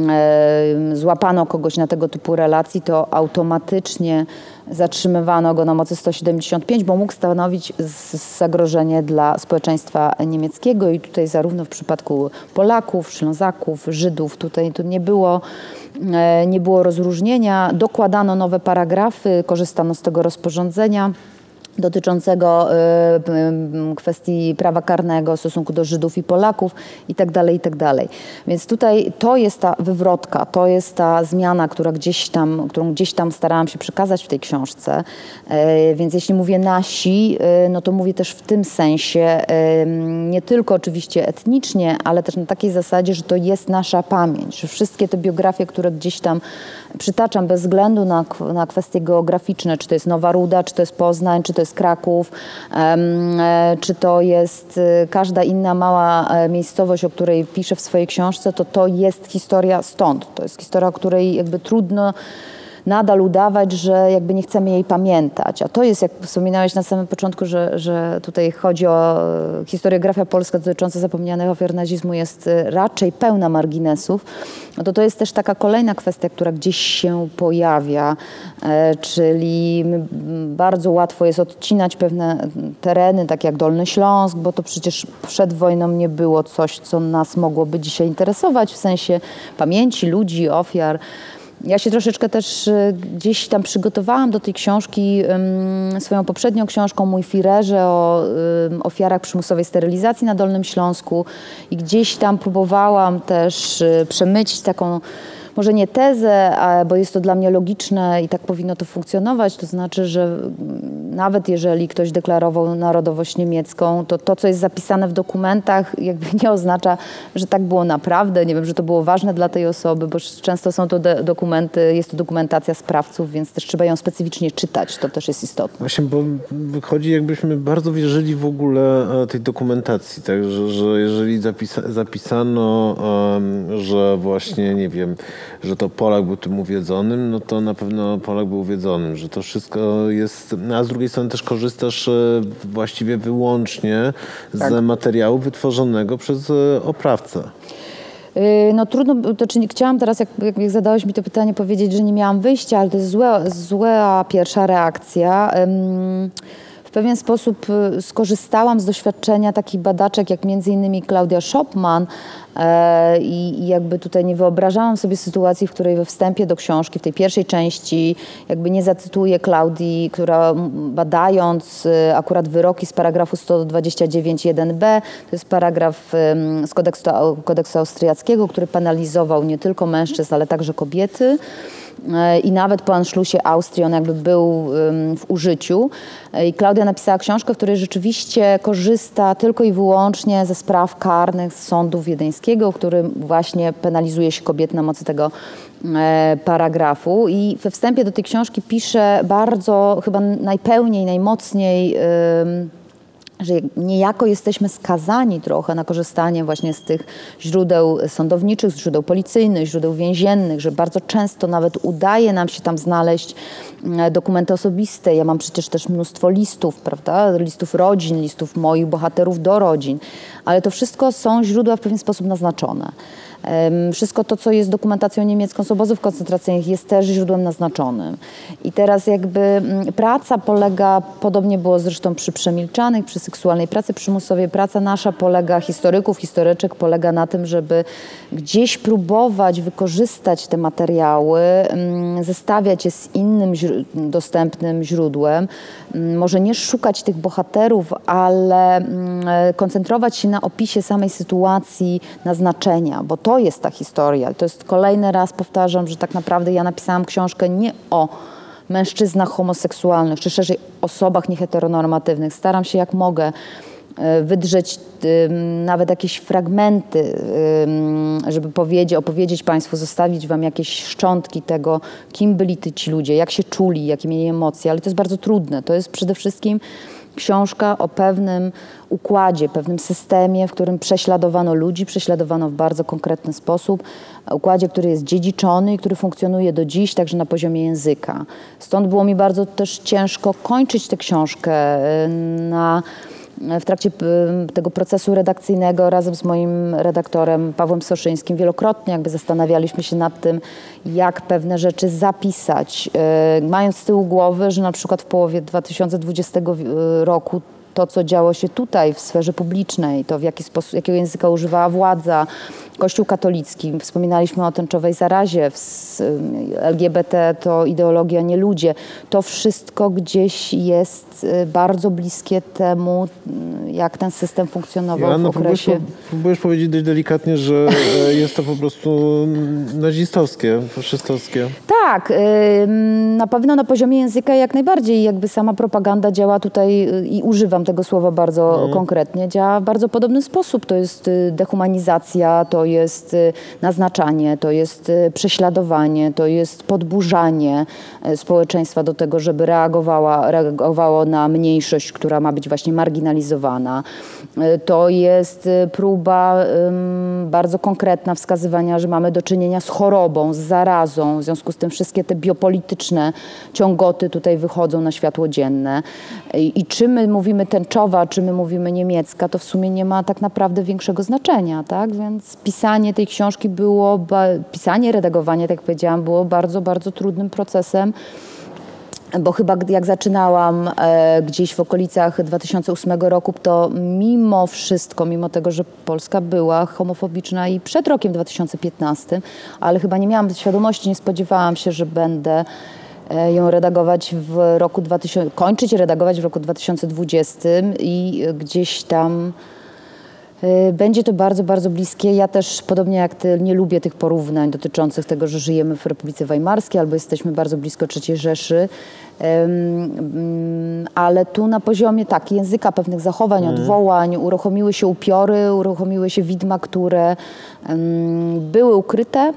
e, złapano kogoś na tego typu relacji, to automatycznie zatrzymywano go na mocy 175, bo mógł stanowić zagrożenie dla społeczeństwa niemieckiego i tutaj zarówno w przypadku Polaków, Ślązaków, Żydów, tutaj tu nie było, e, nie było rozróżnienia. Dokładano nowe paragrafy, korzystano z tego rozporządzenia dotyczącego y, kwestii prawa karnego stosunku do Żydów i Polaków itd., tak itd. Tak Więc tutaj to jest ta wywrotka, to jest ta zmiana, która gdzieś tam, którą gdzieś tam starałam się przekazać w tej książce. Y, więc jeśli mówię nasi, y, no to mówię też w tym sensie, nie tylko oczywiście etnicznie, ale też na takiej zasadzie, że to jest nasza pamięć, że wszystkie te biografie, które gdzieś tam przytaczam bez względu na, na kwestie geograficzne, czy to jest Nowa Ruda, czy to jest Poznań, czy to jest Kraków, e, czy to jest y, każda inna mała e, miejscowość, o której piszę w swojej książce, to to jest historia stąd. To jest historia, o której jakby trudno nadal udawać, że jakby nie chcemy jej pamiętać. A to jest, jak wspominałeś na samym początku, że, że tutaj chodzi o e, historiografia polska dotycząca zapomnianych ofiar nazizmu jest e, raczej pełna marginesów, no to to jest też taka kolejna kwestia, która gdzieś się pojawia, e, czyli bardzo łatwo jest odcinać pewne tereny, tak jak Dolny Śląsk, bo to przecież przed wojną nie było coś, co nas mogłoby dzisiaj interesować w sensie pamięci ludzi, ofiar. Ja się troszeczkę też y, gdzieś tam przygotowałam do tej książki swoją poprzednią książką Mój Firerze o ofiarach przymusowej sterylizacji na Dolnym Śląsku. I gdzieś tam próbowałam też y, przemycić taką może nie tezę, bo jest to dla mnie logiczne i tak powinno to funkcjonować, to znaczy, że nawet jeżeli ktoś deklarował narodowość niemiecką, to to, co jest zapisane w dokumentach, jakby nie oznacza, że tak było naprawdę. Nie wiem, że to było ważne dla tej osoby, bo często są to dokumenty, jest to dokumentacja sprawców, więc też trzeba ją specyficznie czytać. To też jest istotne. Właśnie, bo wychodzi, jakbyśmy bardzo wierzyli w ogóle e, tej dokumentacji, tak, że, że jeżeli zapisa zapisano, um, że właśnie, nie wiem, że to Polak był tym uwiedzonym, no to na pewno Polak był uwiedzonym, że to wszystko jest, no a z drugiej strony też korzystasz e, właściwie wyłącznie tak. z materiału wytworzonego przez e, oprawcę. Y, no trudno, to czy chciałam teraz, jak, jak zadałeś mi to pytanie, powiedzieć, że nie miałam wyjścia, ale to jest zła, zła pierwsza reakcja. W pewien sposób y, skorzystałam z doświadczenia takich badaczek jak między innymi Klaudia Schopman e, i, jakby tutaj nie wyobrażałam sobie sytuacji, w której we wstępie do książki, w tej pierwszej części jakby nie zacytuję Klaudii, która badając y, akurat wyroki z paragrafu 129.1b, to jest paragraf z kodeksu, kodeksu austriackiego, który penalizował nie tylko mężczyzn, ale także kobiety. E, I nawet po Anschlussie Austrii on jakby był w użyciu. E, I Klaudia napisała książkę, w której rzeczywiście korzysta tylko i wyłącznie ze spraw karnych z sądu wiedeńskiego, w którym właśnie penalizuje się kobiety na mocy tego e, paragrafu. I we wstępie do tej książki pisze bardzo, chyba najpełniej, najmocniej że niejako jesteśmy skazani trochę na korzystanie właśnie z tych źródeł sądowniczych, z źródeł policyjnych, źródeł więziennych, że bardzo często nawet udaje nam się tam znaleźć e, dokumenty osobiste. Ja mam przecież też mnóstwo listów, prawda? Listów rodzin, listów moich bohaterów do rodzin, ale to wszystko są źródła w pewien sposób naznaczone. Wszystko to, co jest dokumentacją niemiecką z obozów koncentracyjnych, jest też źródłem naznaczonym. I teraz jakby mm, praca polega, podobnie było zresztą przy przemilczanych, przy seksualnej pracy przymusowej, praca nasza polega, historyków, historyczek polega na tym, żeby gdzieś próbować wykorzystać te materiały, mm, zestawiać je z innym dostępnym źródłem, może nie szukać tych bohaterów, ale mm, koncentrować się na opisie samej sytuacji, naznaczenia, bo to jest ta historia. To jest kolejny raz powtarzam, że tak naprawdę ja napisałam książkę nie o mężczyznach homoseksualnych, czy szerzej osobach nieheteronormatywnych. Staram się jak mogę wydrzeć ym, nawet jakieś fragmenty, żeby powiedzieć, opowiedzieć Państwu, zostawić Wam jakieś szczątki tego, kim byli ci ludzie, jak się czuli, jakie mieli emocje, ale to jest bardzo trudne. To jest przede wszystkim książka o pewnym układzie, pewnym systemie, w którym prześladowano ludzi, prześladowano w bardzo konkretny sposób, układzie, który jest dziedziczony i który funkcjonuje do dziś, także na poziomie języka. Stąd było mi bardzo też ciężko kończyć tę książkę y, na w trakcie y, tego procesu redakcyjnego razem z moim redaktorem Pawłem Soszyńskim wielokrotnie jakby zastanawialiśmy się nad tym, jak pewne rzeczy zapisać, y, mając z tyłu głowy, że na przykład w połowie 2020 roku to, co działo się tutaj w sferze publicznej, to w jaki sposób, jakiego języka używała władza, Kościół katolicki, wspominaliśmy o tęczowej zarazie, LGBT to ideologia, nie ludzie. To wszystko gdzieś jest y, bardzo bliskie temu, y, jak ten system funkcjonował Joanna, w próbujesz, okresie... po- próbujesz powiedzieć dość delikatnie, że jest to po prostu nazistowskie, faszystowskie. Tak, ym, na pewno na poziomie języka jak najbardziej. Jakby sama propaganda działa tutaj y, i używam tego słowa bardzo konkretnie, działa w bardzo podobny sposób. To jest y, dehumanizacja, to jest y, naznaczanie, to jest y, prześladowanie, to jest podburzanie społeczeństwa do tego, żeby reagowała, reagowało na mniejszość, która ma być właśnie marginalizowana. To jest próba bardzo konkretna wskazywania, że mamy do czynienia z chorobą, z zarazą. W związku z tym wszystkie te biopolityczne ciągoty tutaj wychodzą na światło dzienne. I, i czy my mówimy tęczowa, czy my mówimy niemiecka, to w sumie nie ma tak naprawdę większego znaczenia, tak? Więc pisanie tej książki było, pisanie, redagowanie, tak jak powiedziałam, było bardzo, bardzo trudnym procesem. Bo chyba jak zaczynałam e, gdzieś w okolicach 2008 roku, to mimo wszystko, mimo tego, że Polska była homofobiczna i przed rokiem 2015, ale chyba nie miałam świadomości, nie spodziewałam się, że będę ją redagować w roku 2000, kończyć redagować w roku 2020 i e, gdzieś tam Y, Będzie to bardzo, bardzo bliskie. Ja też, podobnie jak ty, nie lubię tych porównań dotyczących tego, że żyjemy w Republice Weimarskiej albo jesteśmy bardzo blisko III Rzeszy. Mm, ale tu na poziomie tak, języka, pewnych zachowań, odwołań, uruchomiły się upiory, uruchomiły się widma, które były ukryte,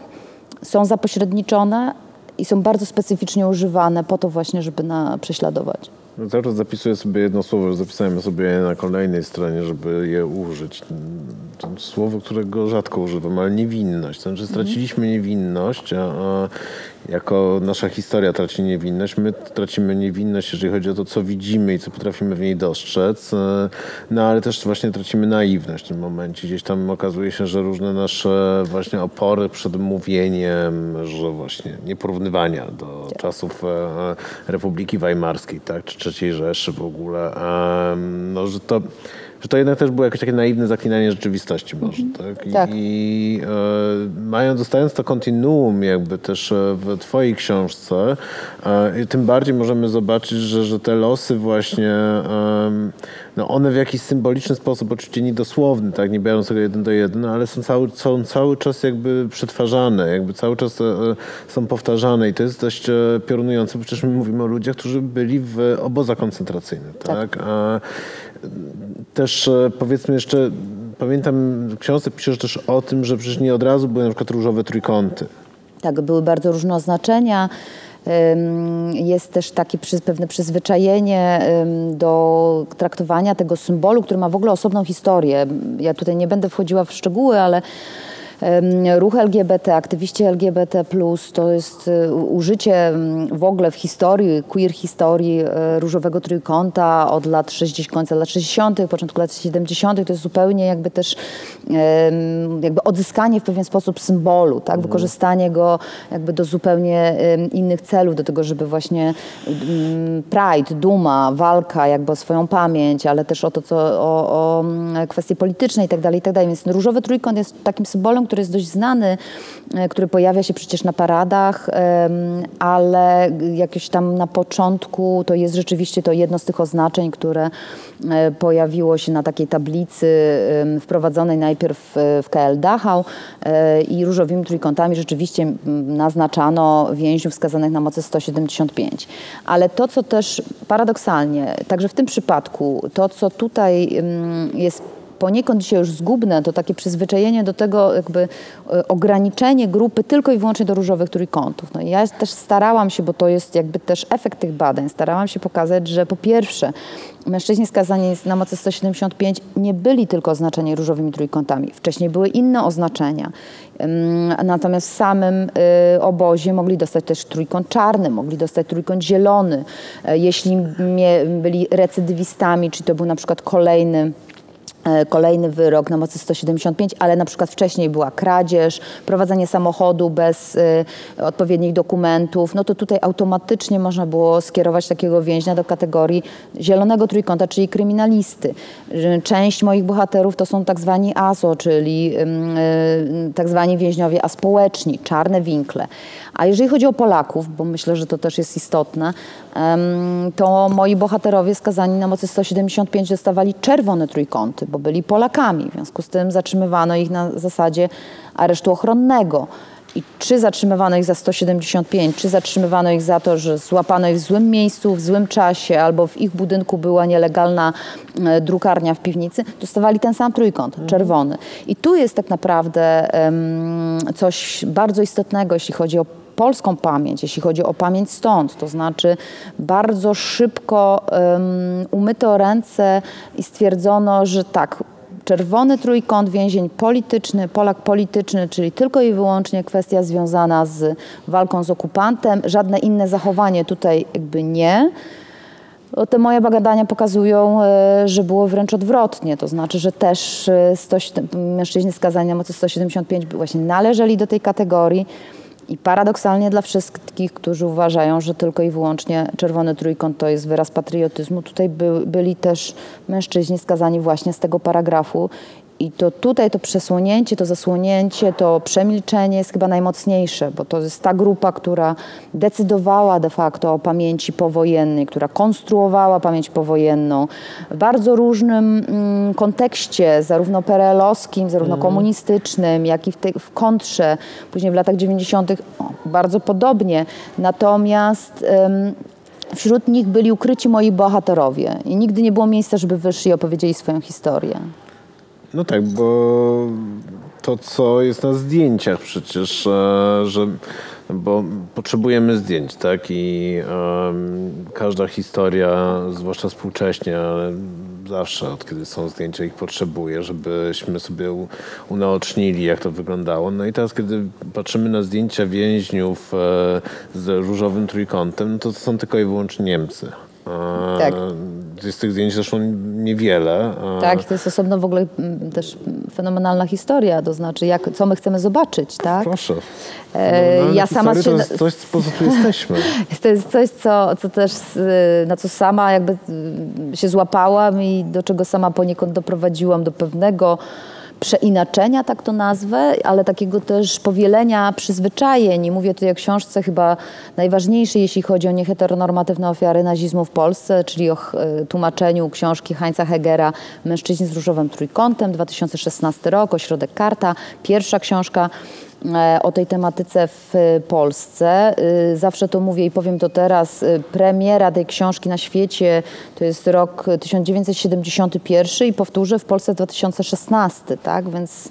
są zapośredniczone i są bardzo specyficznie używane po to właśnie, żeby na, prześladować. Cały czas zapisuję sobie jedno słowo, zapisałem je sobie na kolejnej stronie, żeby je użyć. To słowo, którego rzadko używam, ale niewinność. Znaczy straciliśmy niewinność, a, a jako nasza historia traci niewinność, my tracimy niewinność, jeżeli chodzi o to, co widzimy i co potrafimy w niej dostrzec, e, no ale też właśnie tracimy naiwność w tym momencie. Gdzieś tam okazuje się, że różne nasze właśnie opory przed mówieniem, że właśnie nieporównywania do czasów e, Republiki Weimarskiej, tak, czy III Rzeszy w ogóle, no, że to że to jednak też było jakieś takie naiwne zaklinanie rzeczywistości może, tak? I, Tak. i e, mając, dostając to kontinuum jakby też e, w twojej książce, e, tym bardziej możemy zobaczyć, że, że te losy właśnie, em, no one w jakiś symboliczny sposób, oczywiście niedosłowny, tak, nie biorąc tego jeden do jeden, ale są cały, są cały czas jakby przetwarzane, jakby cały czas e, są powtarzane i to jest dość e, piorunujące, bo przecież my mówimy o ludziach, którzy byli w obozach koncentracyjnych, tak? A, też e, powiedzmy jeszcze, pamiętam w książce piszesz też o tym, że przecież nie od razu były na przykład różowe trójkąty. Tak, były bardzo różne oznaczenia. Jest też takie pewne przyzwyczajenie do traktowania tego symbolu, który ma w ogóle osobną historię. Ja tutaj nie będę wchodziła w szczegóły, ale ruch LGBT, aktywiści LGBT, to jest y, użycie w ogóle w historii, queer historii y, różowego trójkąta od lat 60, końca lat 60., początku lat 70. To jest zupełnie jakby też jakby odzyskanie w pewien sposób symbolu, tak? wykorzystanie go jakby do zupełnie innych celów, do tego, żeby właśnie pride, duma, walka jakby o swoją pamięć, ale też o to, co, o, o kwestie polityczne i tak dalej, i tak. Więc różowy trójkąt jest takim symbolem, który jest dość znany, e, który pojawia się przecież na paradach, ale jakoś tam na początku to jest rzeczywiście to jedno z tych oznaczeń, które e, pojawiło się na takiej tablicy wprowadzonej najpierw w KL Dachau e, i różowymi trójkątami rzeczywiście m, naznaczano więźniów skazanych na mocy 175. Ale to, co też paradoksalnie, także w tym przypadku, to, co tutaj em, jest poniekąd dzisiaj już zgubne, to takie przyzwyczajenie do tego jakby e, ograniczenie grupy tylko i wyłącznie do różowych trójkątów. No i ja też starałam się, bo to jest jakby też efekt tych badań, starałam się pokazać, że po pierwsze mężczyźni skazani na mocy 175 nie byli tylko oznaczeni różowymi trójkątami. Wcześniej były inne oznaczenia. Natomiast w samym y, obozie mogli dostać też trójkąt czarny, mogli dostać trójkąt zielony. E, Jeśli byli recydywistami, czyli to był na przykład kolejny kolejny wyrok na mocy 175, ale na przykład wcześniej była kradzież, prowadzenie samochodu bez y, odpowiednich dokumentów, no to tutaj automatycznie można było skierować takiego więźnia do kategorii zielonego trójkąta, czyli kryminalisty. Że Część moich bohaterów to są tak zwani ASO, czyli y, tak zwani więźniowie aspołeczni, czarne winkle. A jeżeli chodzi o Polaków, bo myślę, że to też jest istotne, to moi bohaterowie skazani na mocy 175 dostawali czerwone trójkąty, bo byli Polakami. W związku z tym zatrzymywano ich na zasadzie aresztu ochronnego. I czy zatrzymywano ich za 175, czy zatrzymywano ich za to, że złapano ich w złym miejscu, w złym czasie, albo w ich budynku była nielegalna e, drukarnia w piwnicy, dostawali ten sam trójkąt, czerwony. I tu jest tak naprawdę em, coś bardzo istotnego, jeśli chodzi o polską pamięć, jeśli chodzi o pamięć stąd, to znaczy bardzo szybko um, umyto ręce i stwierdzono, że tak, czerwony trójkąt, więzień polityczny, Polak polityczny, czyli tylko i wyłącznie kwestia związana z walką z okupantem, żadne inne zachowanie tutaj jakby nie. Te moje badania pokazują, e, że było wręcz odwrotnie, to znaczy, że też e, 100, mężczyźni skazani na mocy 175 by właśnie należeli do tej kategorii i paradoksalnie dla wszystkich, którzy uważają, że tylko i wyłącznie czerwony trójkąt to jest wyraz patriotyzmu, tutaj by, byli też mężczyźni skazani właśnie z tego paragrafu i to tutaj to przesłonięcie, to zasłonięcie, to przemilczenie jest chyba najmocniejsze, bo to jest ta grupa, która decydowała de facto o pamięci powojennej, która konstruowała pamięć powojenną w bardzo różnym mm, kontekście, zarówno perelowskim, zarówno komunistycznym, jak i w, tej, w kontrze, później w latach 90. O, bardzo podobnie. Natomiast em, wśród nich byli ukryci moi bohaterowie i nigdy nie było miejsca, żeby wyszli i opowiedzieli swoją historię. No tak, bo to, co jest na zdjęciach przecież, e, że bo potrzebujemy zdjęć, tak? I em, każda historia, zwłaszcza współcześnie, ale zawsze od kiedy są zdjęcia ich potrzebuje, żebyśmy sobie unaocznili, jak to wyglądało. No i teraz, kiedy patrzymy na zdjęcia więźniów e, z różowym trójkątem, no to, to są tylko i wyłącznie Niemcy. E, Tak. Z tych zdjęć zresztą niewiele. Tak, to jest osobno w ogóle mm, też fenomenalna historia, to znaczy jak, co my chcemy zobaczyć, tak? Proszę. E, ja sama się- To jest coś, po co tu jesteśmy. To jest coś, co, co też, y, na co sama jakby y, się złapałam i do czego sama poniekąd doprowadziłam do pewnego przeinaczenia, tak to nazwę, ale takiego też powielenia przyzwyczajeń. I mówię tutaj o książce chyba najważniejszej, jeśli chodzi o nieheteronormatywne ofiary nazizmu w Polsce, czyli o y, tłumaczeniu książki Heinza Hegera Mężczyźni z różowym trójkątem, 2016 rok, Ośrodek Karta, pierwsza książka e, o tej tematyce w e, Polsce. Y, Zawsze to mówię i powiem to teraz. Premiera tej książki na świecie to jest rok 1971 i powtórzę w Polsce 2016, tak? Więc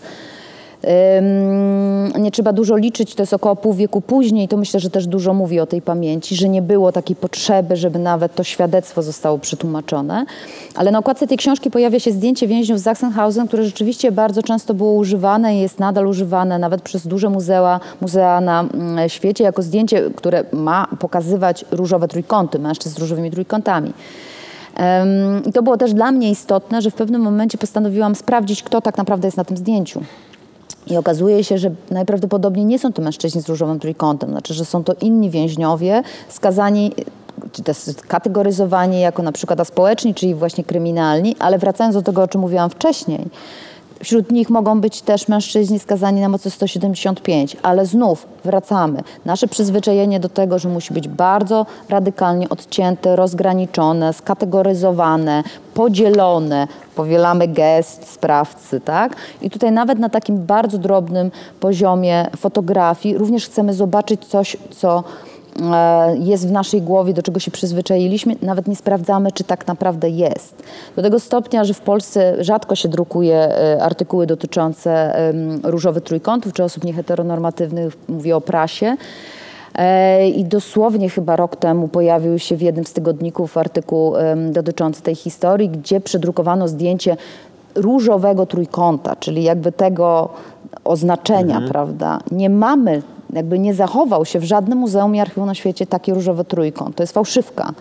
nie trzeba dużo liczyć, to jest około pół wieku później, to myślę, że też dużo mówi o tej pamięci, że nie było takiej potrzeby, żeby nawet to świadectwo zostało przetłumaczone. Ale na okładce tej książki pojawia się zdjęcie więźniów z Sachsenhausen, które rzeczywiście bardzo często było używane i jest nadal używane nawet przez duże muzea, muzea na mm, świecie, jako zdjęcie, które ma pokazywać różowe trójkąty, mężczyzn z różowymi trójkątami. I to było też dla mnie istotne, że w pewnym momencie postanowiłam sprawdzić, kto tak naprawdę jest na tym zdjęciu. I okazuje się, że najprawdopodobniej nie są to mężczyźni z różowym trójkątem, znaczy, że są to inni więźniowie skazani czy też kategoryzowani jako na przykład aspołeczni, czyli właśnie kryminalni, ale wracając do tego, o czym mówiłam wcześniej, Wśród nich mogą być też mężczyźni skazani na mocy 175, ale znów wracamy. Nasze przyzwyczajenie do tego, że musi być bardzo radykalnie odcięte, rozgraniczone, skategoryzowane, podzielone. Powielamy gest sprawcy, tak? I tutaj nawet na takim bardzo drobnym poziomie fotografii również chcemy zobaczyć coś, co jest w naszej głowie, do czego się przyzwyczailiśmy, nawet nie sprawdzamy, czy tak naprawdę jest. Do tego stopnia, że w Polsce rzadko się drukuje e, artykuły dotyczące różowych trójkątów czy osób nieheteronormatywnych, mówię o prasie. E, I dosłownie chyba rok temu pojawił się w jednym z tygodników artykuł dotyczący tej historii, gdzie przedrukowano zdjęcie różowego trójkąta, czyli jakby tego oznaczenia, prawda? Nie mamy, jakby nie zachował się w żadnym muzeum i archiwum na świecie taki różowy trójkąt. To jest fałszywka.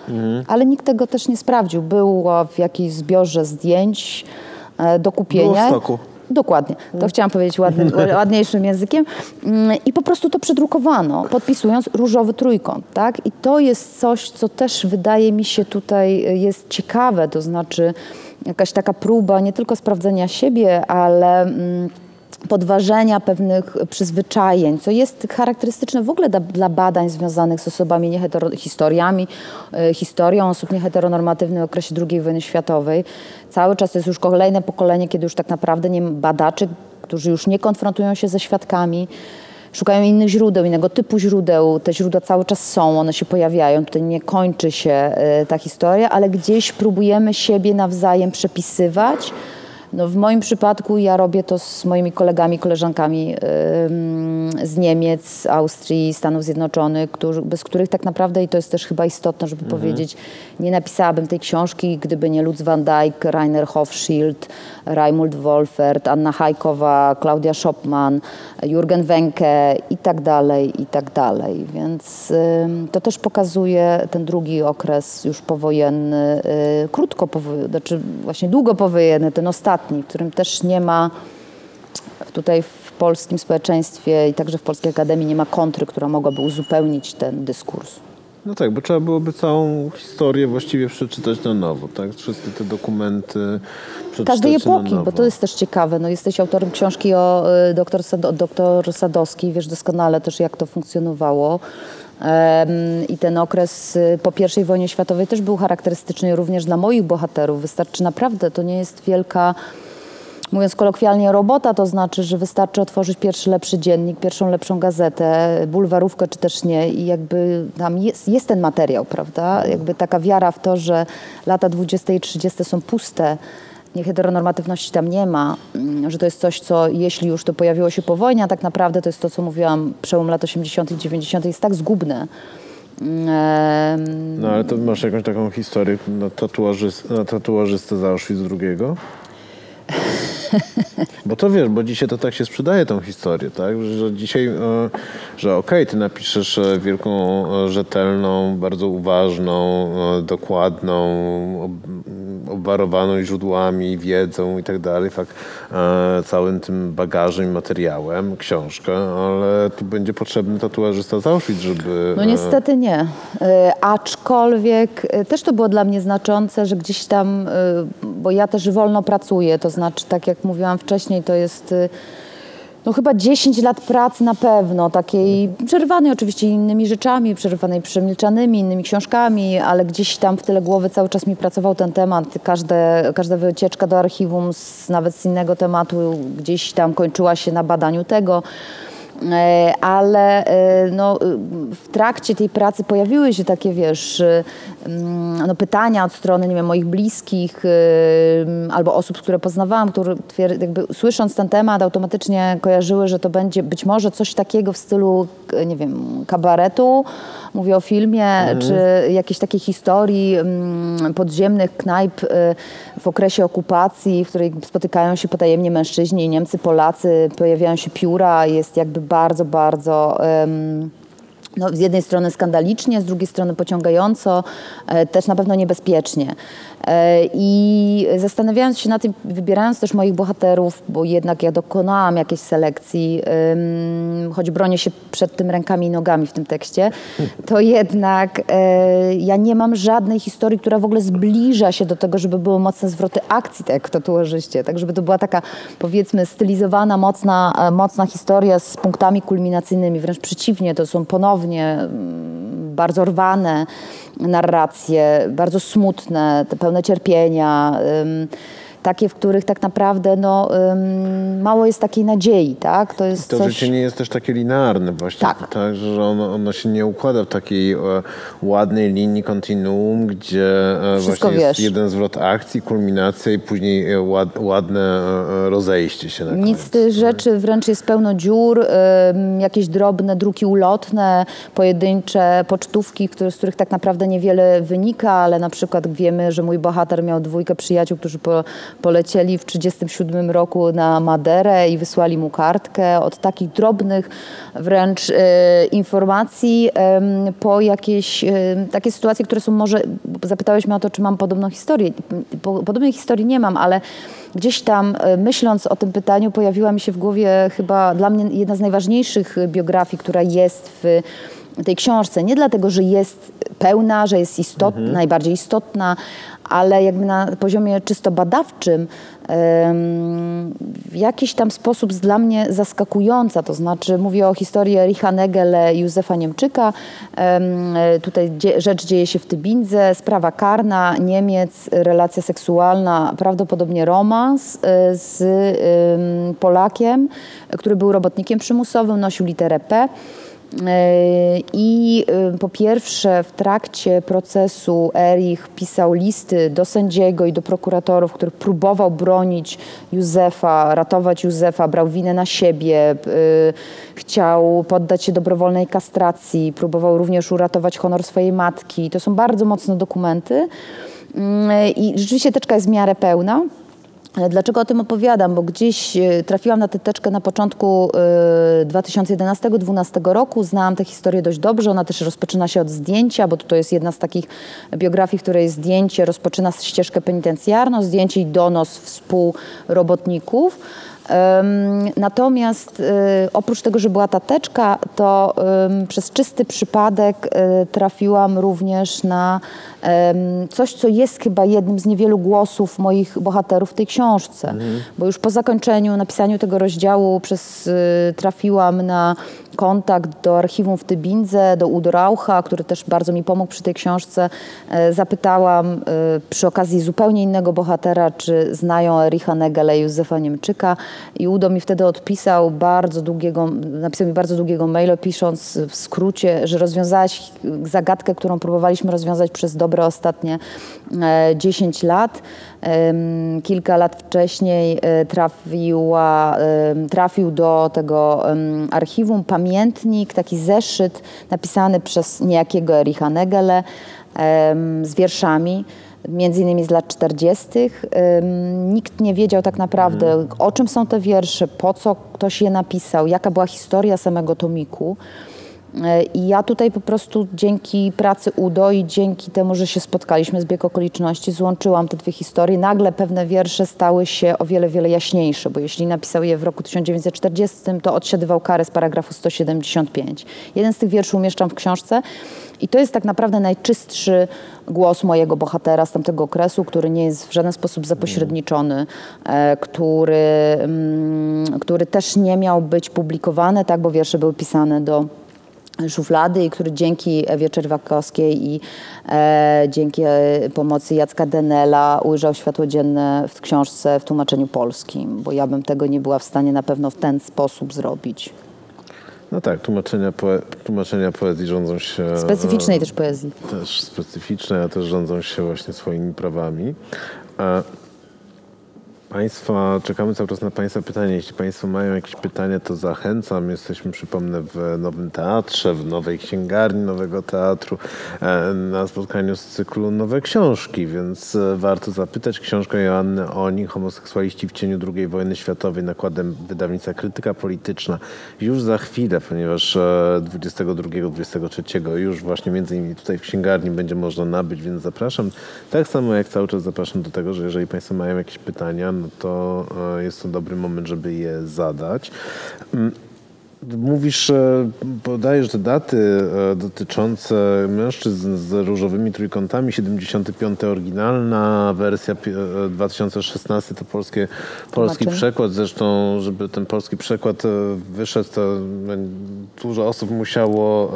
Ale nikt tego też nie sprawdził. Było w jakiejś zbiorze zdjęć e, do kupienia. Było w stoku. Dokładnie. To chciałam powiedzieć ładnym, ładniejszym językiem. Mm, I po prostu to przedrukowano, podpisując różowy trójkąt. Tak? I to jest coś, co też wydaje mi się tutaj y, jest ciekawe, to znaczy jakaś taka próba nie tylko sprawdzenia siebie, ale mm, podważenia pewnych przyzwyczajeń, co jest charakterystyczne w ogóle da, dla badań związanych z osobami niehetero, historiami, e, historią osób nieheteronormatywnych w okresie II wojny światowej. Cały czas jest już kolejne pokolenie, kiedy już tak naprawdę nie badaczy, którzy już nie konfrontują się ze świadkami, szukają innych źródeł, innego typu źródeł. Te źródła cały czas są, one się pojawiają. Tutaj nie kończy się e, ta historia, ale gdzieś próbujemy siebie nawzajem przepisywać. No w moim przypadku ja robię to z moimi kolegami, koleżankami z Niemiec, Austrii, Stanów Zjednoczonych, którzy, bez których tak naprawdę, i to jest też chyba istotne, żeby powiedzieć, nie napisałabym tej książki, gdyby nie Lutz van Dijk, Rainer Hofschild, Raimund Wolfert, Anna Hajkowa, Klaudia Schopman, Jürgen Wenke i tak dalej, i tak dalej. Więc to też pokazuje ten drugi okres już powojenny, y, krótko powojenny, znaczy właśnie długo powojenny, ten ostatni, w którym też nie ma tutaj w polskim społeczeństwie i także w Polskiej Akademii nie ma kontry, która mogłaby uzupełnić ten dyskurs. No tak, bo trzeba byłoby całą historię właściwie przeczytać na nowo, tak? Wszystkie te dokumenty przeczytać Każdej na epoki, bo to jest też ciekawe. No, jesteś autorem książki o y, doktor, Sad- doktor Sadowski, wiesz doskonale też jak to funkcjonowało. I ten okres y, po I wojnie światowej też był charakterystyczny również dla moich bohaterów. Wystarczy naprawdę, to nie jest wielka, mówiąc kolokwialnie, robota, to znaczy, że wystarczy otworzyć pierwszy lepszy dziennik, pierwszą lepszą gazetę, bulwarówkę czy też nie i jakby tam jest, jest ten materiał, prawda? Jakby taka wiara w to, że lata 20 i 30 są puste, heteronormatywności tam nie ma, mm, że to jest coś, co jeśli już to pojawiło się po wojnie, a tak naprawdę to jest to, co mówiłam, przełom lat 80 i 90 jest tak zgubne. No ale to masz jakąś taką historię na, tatuażyst, na tatuażystę z Auschwitz II? Bo to wiesz, bo dzisiaj to tak się sprzedaje tą historię, tak? Że dzisiaj, e, że okej, ty napiszesz e, wielką, e, rzetelną, bardzo uważną, dokładną, ob- obwarowano źródłami, wiedzą i tak dalej, fakt, całym tym bagażem i materiałem, książkę, ale tu będzie potrzebny tatuażysta z Auschwitz, żeby... No niestety nie. Aczkolwiek też to było dla mnie znaczące, że gdzieś tam, bo ja też wolno pracuję, to znaczy tak jak mówiłam wcześniej, to jest e, no chyba 10 lat pracy na pewno, takiej przerwanej oczywiście innymi rzeczami, przerwanej przemilczanymi, innymi książkami, ale gdzieś tam w tyle głowy cały czas mi pracował ten temat. Każde, każda wycieczka do archiwum, z, nawet z innego tematu, gdzieś tam kończyła się na badaniu tego. E, ale e, no, y, w trakcie tej pracy pojawiły się takie, wiesz, y, mm, no, pytania od strony, nie wiem, moich bliskich y, albo osób, które poznawałam, które jakby słysząc ten temat automatycznie kojarzyły, że to będzie być może coś takiego w stylu, nie wiem, kabaretu, mówię o filmie, czy jakiejś takiej historii mm, podziemnych knajp y, w okresie okupacji, w której spotykają się potajemnie mężczyźni, Niemcy, Polacy, pojawiają się pióra, jest jakby bardzo, bardzo... no, z jednej strony skandalicznie, z drugiej strony pociągająco, e, też na pewno niebezpiecznie. E, I zastanawiając się na tym, wybierając też moich bohaterów, bo jednak ja dokonałam jakiejś selekcji, choć bronię się przed tym rękami i nogami w tym tekście, to jednak e, ja nie mam żadnej historii, która w ogóle zbliża się do tego, żeby były mocne zwroty akcji, tak jak tatuażyście, tak żeby to była taka powiedzmy stylizowana, mocna, mocna historia z punktami kulminacyjnymi, wręcz przeciwnie, to są ponownie mm, bardzo rwane narracje, bardzo smutne, pełne cierpienia, takie, w których tak naprawdę no, mało jest takiej nadziei, tak? To jest To coś... życie nie jest też takie linearne właśnie, Tak. tak, że ono, ono się nie układa w takiej e, ładnej linii kontinuum, gdzie e, Wszystko właśnie jest wiesz. jeden zwrot akcji, kulminacja i później e, ład, ładne rozejście się na Nic koniec. z tych rzeczy wręcz jest pełno dziur, jakieś drobne druki ulotne, pojedyncze pocztówki, które, z których tak naprawdę niewiele wynika, ale na przykład wiemy, że mój bohater miał dwójkę przyjaciół, którzy po, polecieli w 1937 roku na Maderę i wysłali mu kartkę. Od takich drobnych wręcz y, informacji po jakieś ym, takie sytuacje, które są może, zapytałeś mnie o to, czy mam podobną historię. Po, podobnej historii nie mam, ale gdzieś tam y, myśląc o tym pytaniu pojawiła mi się w głowie chyba dla mnie jedna z najważniejszych y, biografii, która jest w tej książce. Nie dlatego, że jest pełna, że jest istotna, najbardziej istotna, ale jakby na poziomie czysto badawczym w jakiś tam sposób dla mnie zaskakująca. To znaczy mówię o historii Ericha Negele i Józefa Niemczyka. Em, Tutaj rzecz dzieje się w Tybindze, sprawa karna, Niemiec, relacja seksualna, prawdopodobnie romans e, z em, Polakiem, który był robotnikiem przymusowym, nosił literę P. E, I y, po pierwsze, w trakcie procesu Erich pisał listy do sędziego i do prokuratorów, których próbował bronić Józefa, ratować Józefa, brał winę na siebie, y, chciał poddać się dobrowolnej kastracji, próbował również uratować honor swojej matki. To są bardzo mocne dokumenty. Mm, I rzeczywiście teczka jest w miarę pełna. Ale dlaczego o tym opowiadam? Bo gdzieś e, trafiłam na tę teczkę na początku e, 2011-2012 roku. Znałam tę historię dość dobrze. Ona też rozpoczyna się od zdjęcia, bo to jest jedna z takich biografii, w której zdjęcie rozpoczyna ścieżkę penitencjarną, zdjęcie i donos współrobotników. Natomiast e, oprócz tego, że była ta teczka, to przez czysty przypadek e, trafiłam również na coś, co jest chyba jednym z niewielu głosów moich bohaterów w tej książce. Bo już po zakończeniu, napisaniu tego rozdziału przez, e, trafiłam na kontakt do archiwum w Tybindze, do Udo Raucha, który też bardzo mi pomógł przy tej książce. E, Zapytałam przy okazji zupełnie innego bohatera, czy znają Ericha Negele i Józefa Niemczyka i Udo mi wtedy odpisał bardzo długiego, napisał mi bardzo długiego maila, pisząc w skrócie, że rozwiązałaś zagadkę, którą próbowaliśmy rozwiązać przez dobre ostatnie e, 10 lat. Em, Kilka lat wcześniej e, trafiła, trafił do tego archiwum pamiętnik, taki zeszyt napisany przez niejakiego Ericha Negele z wierszami między innymi z lat 40. Ym, Nikt nie wiedział tak naprawdę, o czym są te wiersze, po co ktoś je napisał, jaka była historia samego tomiku. E, I ja tutaj po prostu dzięki pracy UDO i dzięki temu, że się spotkaliśmy, zbieg okoliczności, złączyłam te dwie historie. Nagle pewne wiersze stały się o wiele, wiele jaśniejsze, bo jeśli napisał je w roku 1940, to odsiadywał karę z paragrafu 175. Jeden z tych wierszy umieszczam w książce i to jest tak naprawdę najczystszy głos mojego bohatera z tamtego okresu, który nie jest w żaden sposób zapośredniczony, e, który, mm, który też nie miał być publikowany, tak, bo wiersze były pisane do szuflady i który dzięki Ewie Czerwakowskiej i e, dzięki e, pomocy Jacka Denela ujrzał światło dzienne w książce w tłumaczeniu polskim, bo ja bym tego nie była w stanie na pewno w ten sposób zrobić. No tak, tłumaczenia, poe- tłumaczenia poezji rządzą się... Specyficznej też poezji. Też specyficzne, a też rządzą się właśnie swoimi prawami. A Państwa, czekamy cały czas na Państwa pytania. Jeśli Państwo mają jakieś pytania, to zachęcam. Jesteśmy, przypomnę, w Nowym Teatrze, w Nowej Księgarni Nowego Teatru, e, na spotkaniu z cyklu Nowe Książki, więc e, warto zapytać. Książka Joanny Oni, Homoseksualiści w cieniu II wojny światowej, nakładem wydawnictwa Krytyka Polityczna. Już za chwilę, ponieważ e, 22-23 już właśnie między innymi tutaj w księgarni będzie można nabyć, więc zapraszam. Tak samo jak cały czas zapraszam do tego, że jeżeli Państwo mają jakieś pytania, no to e, jest to dobry moment, żeby je zadać. Mówisz, e, podajesz te daty e, dotyczące mężczyzn z różowymi trójkątami. 75 oryginalna wersja, pi- e, 2016 to polskie, polski przekład. Zresztą, żeby ten polski przekład wyszedł, to dużo osób musiało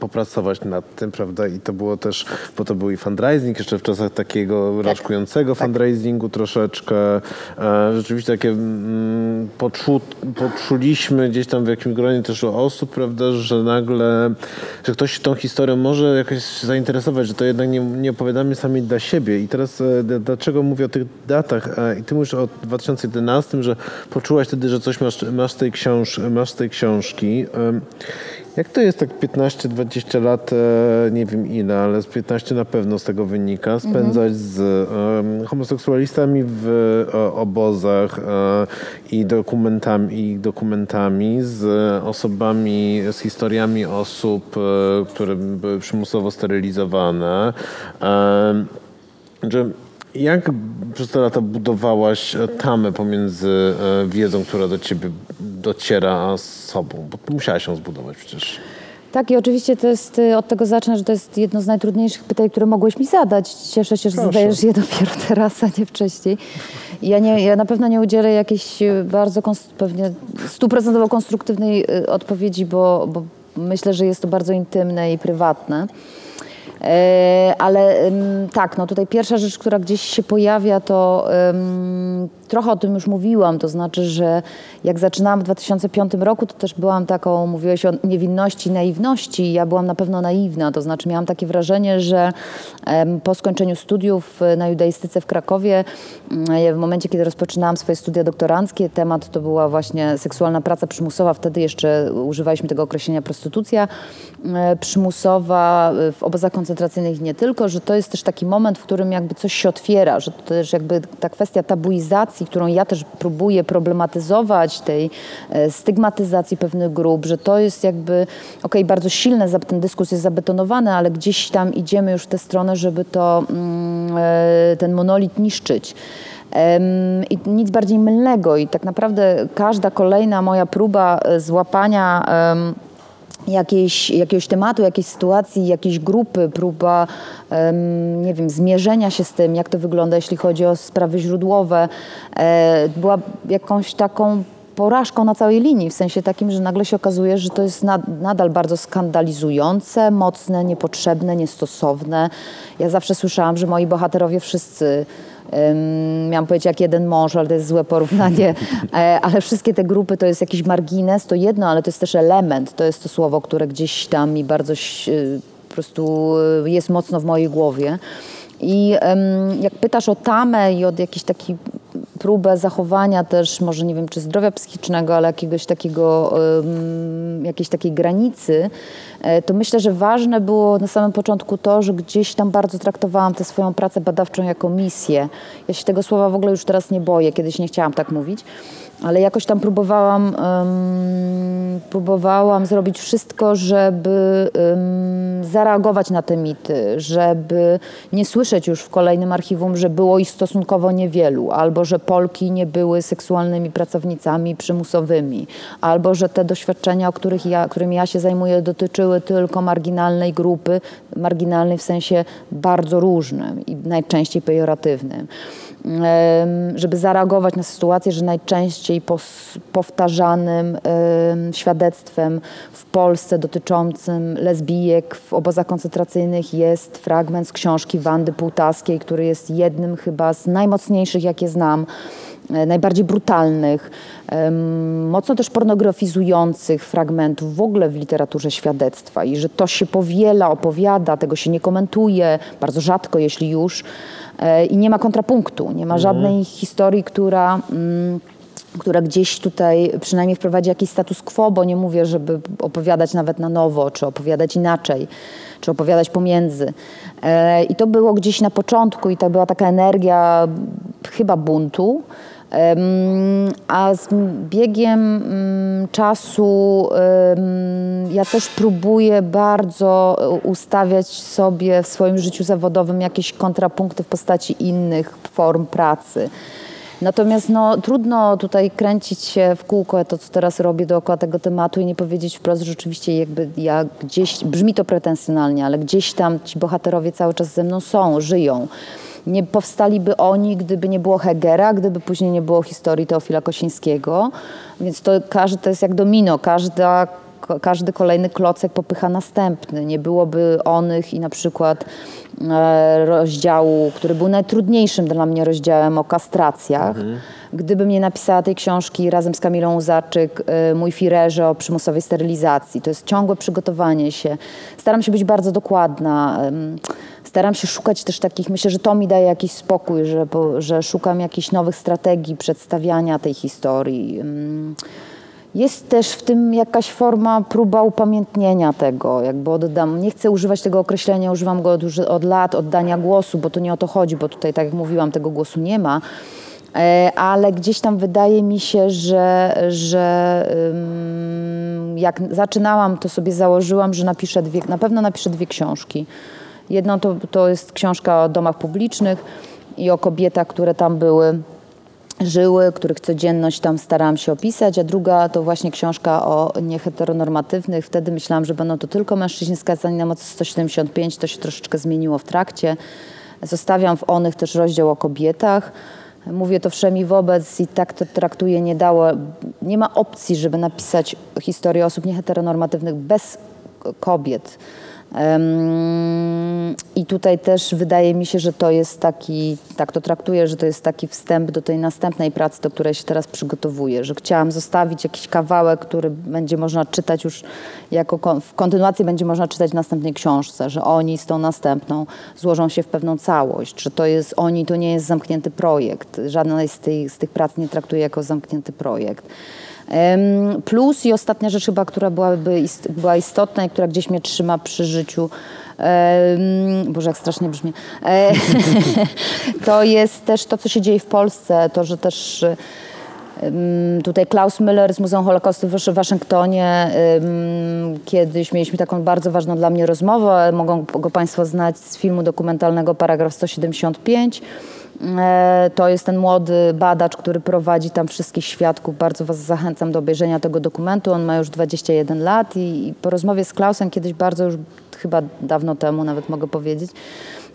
popracować nad tym, prawda? I to było też, bo to był i fundraising jeszcze w czasach takiego raczkującego fundraisingu troszeczkę. Rzeczywiście takie mm, poczu, poczuliśmy gdzieś tam w jakimś gronie też osób, prawda, że nagle, że ktoś tą historią może jakoś zainteresować, że to jednak nie, nie opowiadamy sami dla siebie. I teraz e, dlaczego mówię o tych datach? E, I ty mówisz o 2011, że poczułaś wtedy, że coś masz, masz, tej książ, masz tej książki. Jak to jest tak 15-20 lat, e, nie wiem ile, ale z 15 na pewno z tego wynika, spędzać z em, homoseksualistami w e, obozach e, i dokumentami, dokumentami, z osobami, z historiami osób, które były przymusowo sterylizowane. Że jak przez te lata budowałaś e, tamę pomiędzy e, wiedzą, która do ciebie dociera, a sobą? Bo musiałaś ją zbudować przecież. Tak, i oczywiście to jest, y, od tego zacznę, że to jest jedno z najtrudniejszych pytań, które mogłeś mi zadać. Cieszę się, że Proszę. zadajesz je dopiero teraz, a nie wcześniej. Ja, nie, ja na pewno nie udzielę jakiejś y, bardzo pewnie stuprocentowo konstruktywnej y, odpowiedzi, bo, bo myślę, że jest to bardzo intymne i prywatne. E, Ale tak, no tutaj pierwsza rzecz, która gdzieś się pojawia, to trochę o tym już mówiłam, to znaczy, że jak zaczynałam w 2005 roku, to też byłam taką, mówiłeś o niewinności, naiwności, ja byłam na pewno naiwna, to znaczy miałam takie wrażenie, że po skończeniu studiów e, na judaistyce w Krakowie, mm, w momencie, kiedy rozpoczynałam swoje studia doktoranckie, temat to była właśnie seksualna praca przymusowa, wtedy jeszcze używaliśmy tego określenia prostytucja e, przymusowa e, w obozach koncentracyjnych nie tylko, że to jest też taki moment, w którym jakby coś się otwiera, że to też jakby ta kwestia tabuizacji, którą ja też próbuję problematyzować, tej e, stygmatyzacji pewnych grup, że to jest jakby, okej, bardzo silne, ten dyskurs jest zabetonowany, ale gdzieś tam idziemy już w tę stronę, żeby to, mm, e, ten monolit niszczyć. I nic bardziej mylnego i tak naprawdę każda kolejna moja próba e, złapania jakiejś, jakiegoś tematu, jakiejś sytuacji, jakiejś grupy, próba, nie wiem, zmierzenia się z tym, jak to wygląda, jeśli chodzi o sprawy źródłowe, e, była jakąś taką porażką na całej linii, w sensie takim, że nagle się okazuje, że to jest nad, nadal bardzo skandalizujące, mocne, niepotrzebne, niestosowne. Ja zawsze słyszałam, że moi bohaterowie wszyscy miałam powiedzieć jak jeden mąż, ale to jest złe porównanie, e, ale wszystkie te grupy to jest jakiś margines, to jedno, ale to jest też element, to jest to słowo, które gdzieś tam mi bardzo y, po prostu y, jest mocno w mojej głowie. I jak pytasz o tamę i od jakiś taki próbę zachowania też, może nie wiem, czy zdrowia psychicznego, ale jakiegoś takiego, jakiejś takiej granicy, e, to myślę, że ważne było na samym początku to, że gdzieś tam bardzo traktowałam tę swoją pracę badawczą jako misję. Ja się tego słowa w ogóle już teraz nie boję, kiedyś nie chciałam tak mówić ale jakoś tam próbowałam, um, próbowałam zrobić wszystko, żeby um, zareagować na te mity, żeby nie słyszeć już w kolejnym archiwum, że było ich stosunkowo niewielu, albo że Polki nie były seksualnymi pracownicami przymusowymi, albo że te doświadczenia, o których ja, którymi ja się zajmuję, dotyczyły tylko marginalnej grupy, marginalnej w sensie bardzo różnym i najczęściej pejoratywnym żeby zareagować na sytuację, że najczęściej powtarzanym świadectwem w Polsce dotyczącym lesbijek w obozach koncentracyjnych jest fragment z książki Wandy Półtaskiej, który jest jednym chyba z najmocniejszych, jakie znam e, najbardziej brutalnych, mocno też pornografizujących fragmentów w ogóle w literaturze świadectwa. I że to się powiela, opowiada, tego się nie komentuje, bardzo rzadko, jeśli już, i nie ma kontrapunktu, nie ma żadnej historii, która mm, która gdzieś tutaj przynajmniej wprowadzi jakiś status quo, bo nie mówię, żeby opowiadać nawet na nowo, czy opowiadać inaczej, czy opowiadać pomiędzy. E, I to było gdzieś na początku i to była taka energia chyba buntu, a z biegiem mm, czasu ja też próbuję bardzo ustawiać sobie w swoim życiu zawodowym jakieś kontrapunkty w postaci innych form pracy. Natomiast no, trudno tutaj kręcić się w kółko, to co teraz robię dookoła tego tematu i nie powiedzieć wprost, że rzeczywiście jakby ja gdzieś, brzmi to pretensjonalnie, ale gdzieś tam ci bohaterowie cały czas ze mną są, żyją. Nie powstaliby oni, gdyby nie było Hegera, gdyby później nie było historii Teofila Kosińskiego. Więc to każdy to jest jak domino, każda każdy kolejny klocek popycha następny. Nie byłoby onych i na przykład e, rozdziału, który był najtrudniejszym dla mnie rozdziałem o kastracjach. Mhm. Gdybym nie napisała tej książki razem z Kamilą Łzaczyk, e, mój firerze o przymusowej sterylizacji. To jest ciągłe przygotowanie się. Staram się być bardzo dokładna. Staram się szukać też takich, myślę, że to mi daje jakiś spokój, że, że szukam jakichś nowych strategii przedstawiania tej historii. Jest też w tym jakaś forma, próba upamiętnienia tego, jakby oddam. Nie chcę używać tego określenia, używam go od, od lat, oddania głosu, bo to nie o to chodzi, bo tutaj, tak jak mówiłam, tego głosu nie ma e, ale gdzieś tam wydaje mi się, że, że jak zaczynałam, to sobie założyłam, że napiszę dwie, na pewno napiszę dwie książki. Jedną to, to jest książka o domach publicznych i o kobietach, które tam były, żyły, których codzienność tam starałam się opisać, a druga to właśnie książka o nieheteronormatywnych. Wtedy myślałam, że będą to tylko mężczyźni skazani na mocy 175, to się troszeczkę zmieniło w trakcie. Zostawiam w onych też rozdział o kobietach. Mówię to wszemi wobec i tak to traktuję, nie dało, nie ma opcji, żeby napisać historię osób nieheteronormatywnych bez kobiet. I tutaj też wydaje mi się, że to jest taki, tak to traktuję, że to jest taki wstęp do tej następnej pracy, do której się teraz przygotowuję, że chciałam zostawić jakiś kawałek, który będzie można czytać już jako w kontynuacji będzie można czytać w następnej książce, że oni z tą następną złożą się w pewną całość, że to jest oni, to nie jest zamknięty projekt. Żadna z tych, z tych prac nie traktuję jako zamknięty projekt. Plus i ostatnia rzecz chyba, która byłaby, była istotna i która gdzieś mnie trzyma przy życiu, Boże, jak strasznie brzmi. E, to jest też to, co się dzieje w Polsce, to, że też tutaj Klaus Müller z Muzeum Holokaustu w Waszyngtonie. Kiedyś mieliśmy taką bardzo ważną dla mnie rozmowę, mogą go Państwo znać z filmu dokumentalnego Paragraf 175 E, to jest ten młody badacz, który prowadzi tam wszystkich świadków. Bardzo Was zachęcam do obejrzenia tego dokumentu. On ma już 21 lat i, i po rozmowie z Klausem kiedyś bardzo już chyba dawno temu nawet mogę powiedzieć,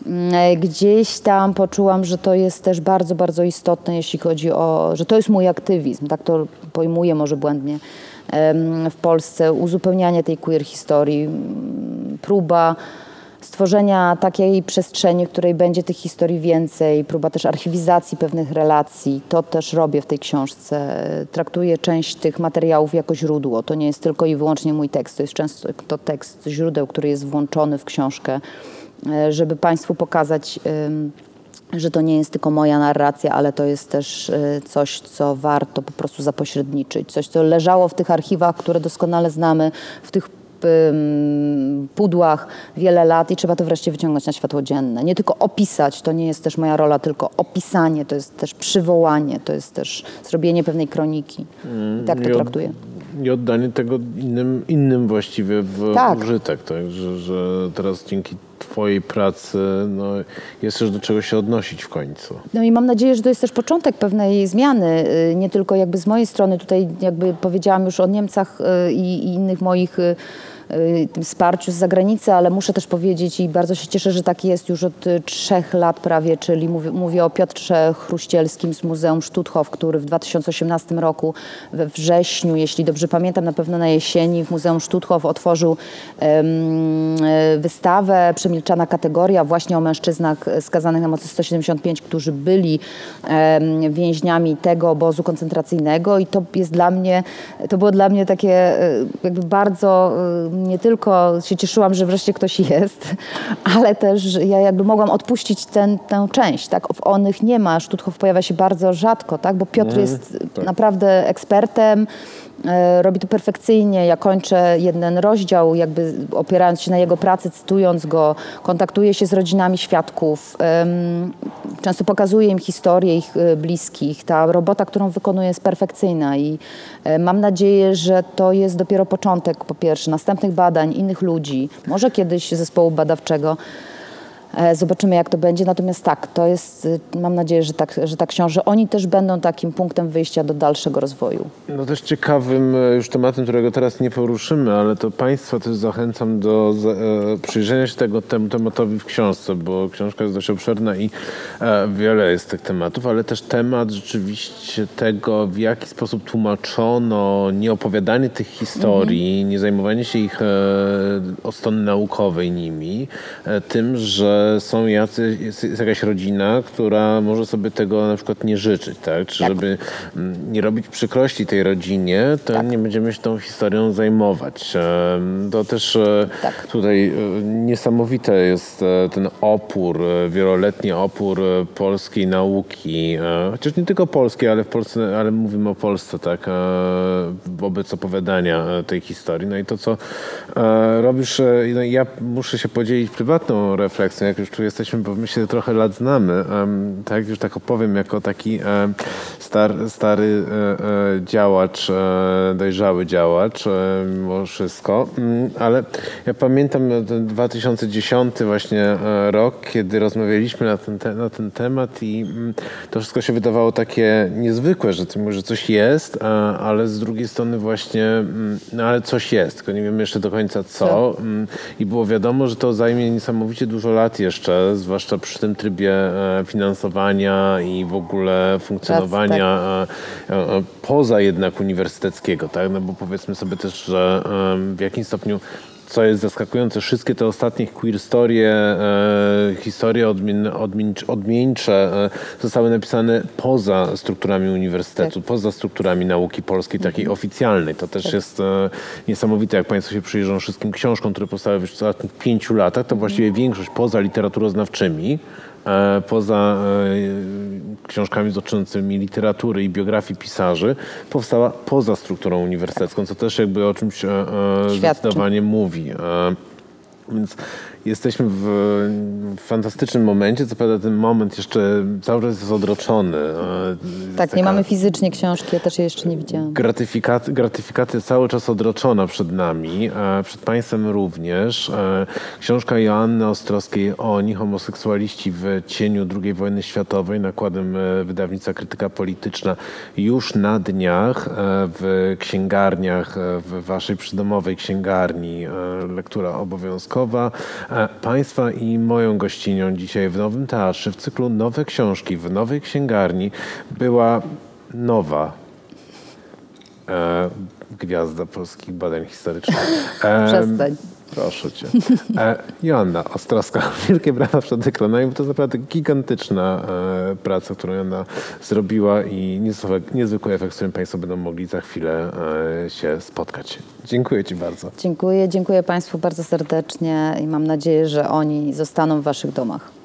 mm, e, gdzieś tam poczułam, że to jest też bardzo, bardzo istotne, jeśli chodzi o, że to jest mój aktywizm, tak to pojmuję może błędnie w Polsce, uzupełnianie tej queer historii, próba stworzenia takiej przestrzeni, w której będzie tych historii więcej, próba też archiwizacji pewnych relacji. To też robię w tej książce. Traktuję część tych materiałów jako źródło. To nie jest tylko i wyłącznie mój tekst, to jest często to tekst źródeł, który jest włączony w książkę, e, żeby Państwu pokazać że to nie jest tylko moja narracja, ale to jest też y, coś, co warto po prostu zapośredniczyć. Coś, co leżało w tych archiwach, które doskonale znamy, w tych pudłach wiele lat i trzeba to wreszcie wyciągnąć na światło dzienne. Nie tylko opisać, to nie jest też moja rola, tylko opisanie, to jest też przywołanie, to jest też zrobienie pewnej kroniki. I tak to I od- traktuję. I oddanie tego innym, innym właściwie w Tak. użytek, tak? Że, że teraz dzięki twojej pracy no, jest też do czego się odnosić w końcu. No i mam nadzieję, że to jest też początek pewnej zmiany, y, nie tylko jakby z mojej strony, tutaj jakby powiedziałam już o Niemcach y, i, i innych moich y, wsparciu z zagranicy, ale muszę też powiedzieć i bardzo się cieszę, że tak jest już od y, trzech lat prawie, czyli mówię, mówię o Piotrze Chruścielskim z Muzeum Stutthof, który w 2018 roku we wrześniu, jeśli dobrze pamiętam, na pewno na jesieni w Muzeum Stutthof otworzył e, wystawę Przemilczana kategoria właśnie o mężczyznach skazanych na mocy 175, którzy byli więźniami tego obozu koncentracyjnego i to jest dla mnie, to było dla mnie takie e, jakby bardzo e, nie tylko się cieszyłam, że wreszcie ktoś jest, ale też ja jakby mogłam odpuścić ten, tę część, tak? W onych nie ma, Stutthof pojawia się bardzo rzadko, tak? Bo Piotr jest naprawdę ekspertem, Robi to perfekcyjnie. Ja kończę jeden rozdział, jakby opierając się na jego pracy, cytując go, kontaktuję się z rodzinami świadków, często pokazuję im historię ich e, bliskich. Ta robota, którą wykonuję, jest perfekcyjna i e, mam nadzieję, że to jest dopiero początek, po pierwsze, następnych badań, innych ludzi, może kiedyś zespołu badawczego. E, Zobaczymy, jak to będzie. Natomiast tak, to jest, y, mam nadzieję, że, tak, że ta książka, oni też będą takim punktem wyjścia do dalszego rozwoju. No też ciekawym e, już tematem, którego teraz nie poruszymy, ale to Państwa też zachęcam do e, przyjrzenia się tego temu tematowi w książce, bo książka jest dość obszerna i e, wiele jest tych tematów, ale też temat rzeczywiście tego, w jaki sposób tłumaczono nieopowiadanie tych historii, nie zajmowanie się ich e, od strony naukowej nimi, e, tym, że są jacy, jest, jakaś rodzina, która może sobie tego na przykład nie życzyć, tak? Czy Tak. żeby mm, nie robić przykrości tej rodzinie, to nie będziemy się tą historią zajmować. To też e, Tak. tutaj e, niesamowite jest e, ten opór, wieloletni opór polskiej nauki, chociaż nie tylko polskiej, ale w Polsce, ale mówimy o Polsce, tak, wobec opowiadania tej historii. No i to, co robisz, no ja muszę się podzielić prywatną refleksją, jak już tu jesteśmy, bo my się trochę lat znamy, tak, już tak opowiem, jako taki star, stary e, e, działacz, e, dojrzały działacz, mimo wszystko, Mm, ale ja pamiętam ten 2010 właśnie rok, kiedy rozmawialiśmy na ten, te, na ten temat i mm, to wszystko się wydawało takie niezwykłe, że, ty że coś jest, ale z drugiej strony właśnie, mm, no ale coś jest, tylko nie wiemy jeszcze do końca co. I było wiadomo, że to zajmie niesamowicie dużo lat jeszcze, zwłaszcza przy tym trybie e, finansowania i w ogóle funkcjonowania e, e, poza jednak uniwersyteckiego, tak? No bo powiedzmy sobie też, że w jakim stopniu co jest zaskakujące, wszystkie te ostatnie queer storie, e, historie odmien, odmieńcze, odmieńcze e, zostały napisane poza strukturami uniwersytetu, poza strukturami nauki polskiej, takiej oficjalnej. To też jest e, niesamowite, jak Państwo się przyjrzą wszystkim książkom, które powstały w ostatnich pięciu latach, to właściwie większość poza literaturoznawczymi, poza e, książkami dotyczącymi literatury i biografii pisarzy, powstała poza strukturą uniwersytecką, co też jakby o czymś e, e, Świadczy. zdecydowanie mówi. E, Więc jesteśmy w fantastycznym momencie. Co prawda ten moment jeszcze cały czas jest odroczony. Jest Tak, nie mamy fizycznie książki, ja też jej jeszcze nie widziałam. Gratyfikat, gratyfikacja cały czas odroczona przed nami, przed Państwem również. Książka Joanny Ostrowskiej Oni, homoseksualiści w cieniu II wojny światowej, nakładem e, wydawnictwa Krytyka Polityczna, już na dniach e, w księgarniach, e, w Waszej przydomowej księgarni, lektura obowiązkowa. E, Państwa i moją gościnią dzisiaj w Nowym Teatrze, w cyklu Nowe Książki, w Nowej Księgarni była nowa e, gwiazda polskich badań historycznych. E, Przestań. Proszę cię. E, Joanna Ostrowska, wielkie brawa przed ekranami, bo to jest naprawdę gigantyczna e, praca, którą Joanna zrobiła i niezwykły, niezwykły efekt, z którym Państwo będą mogli za chwilę e, się spotkać. Dziękuję Ci bardzo. Dziękuję, dziękuję Państwu bardzo serdecznie i mam nadzieję, że oni zostaną w Waszych domach.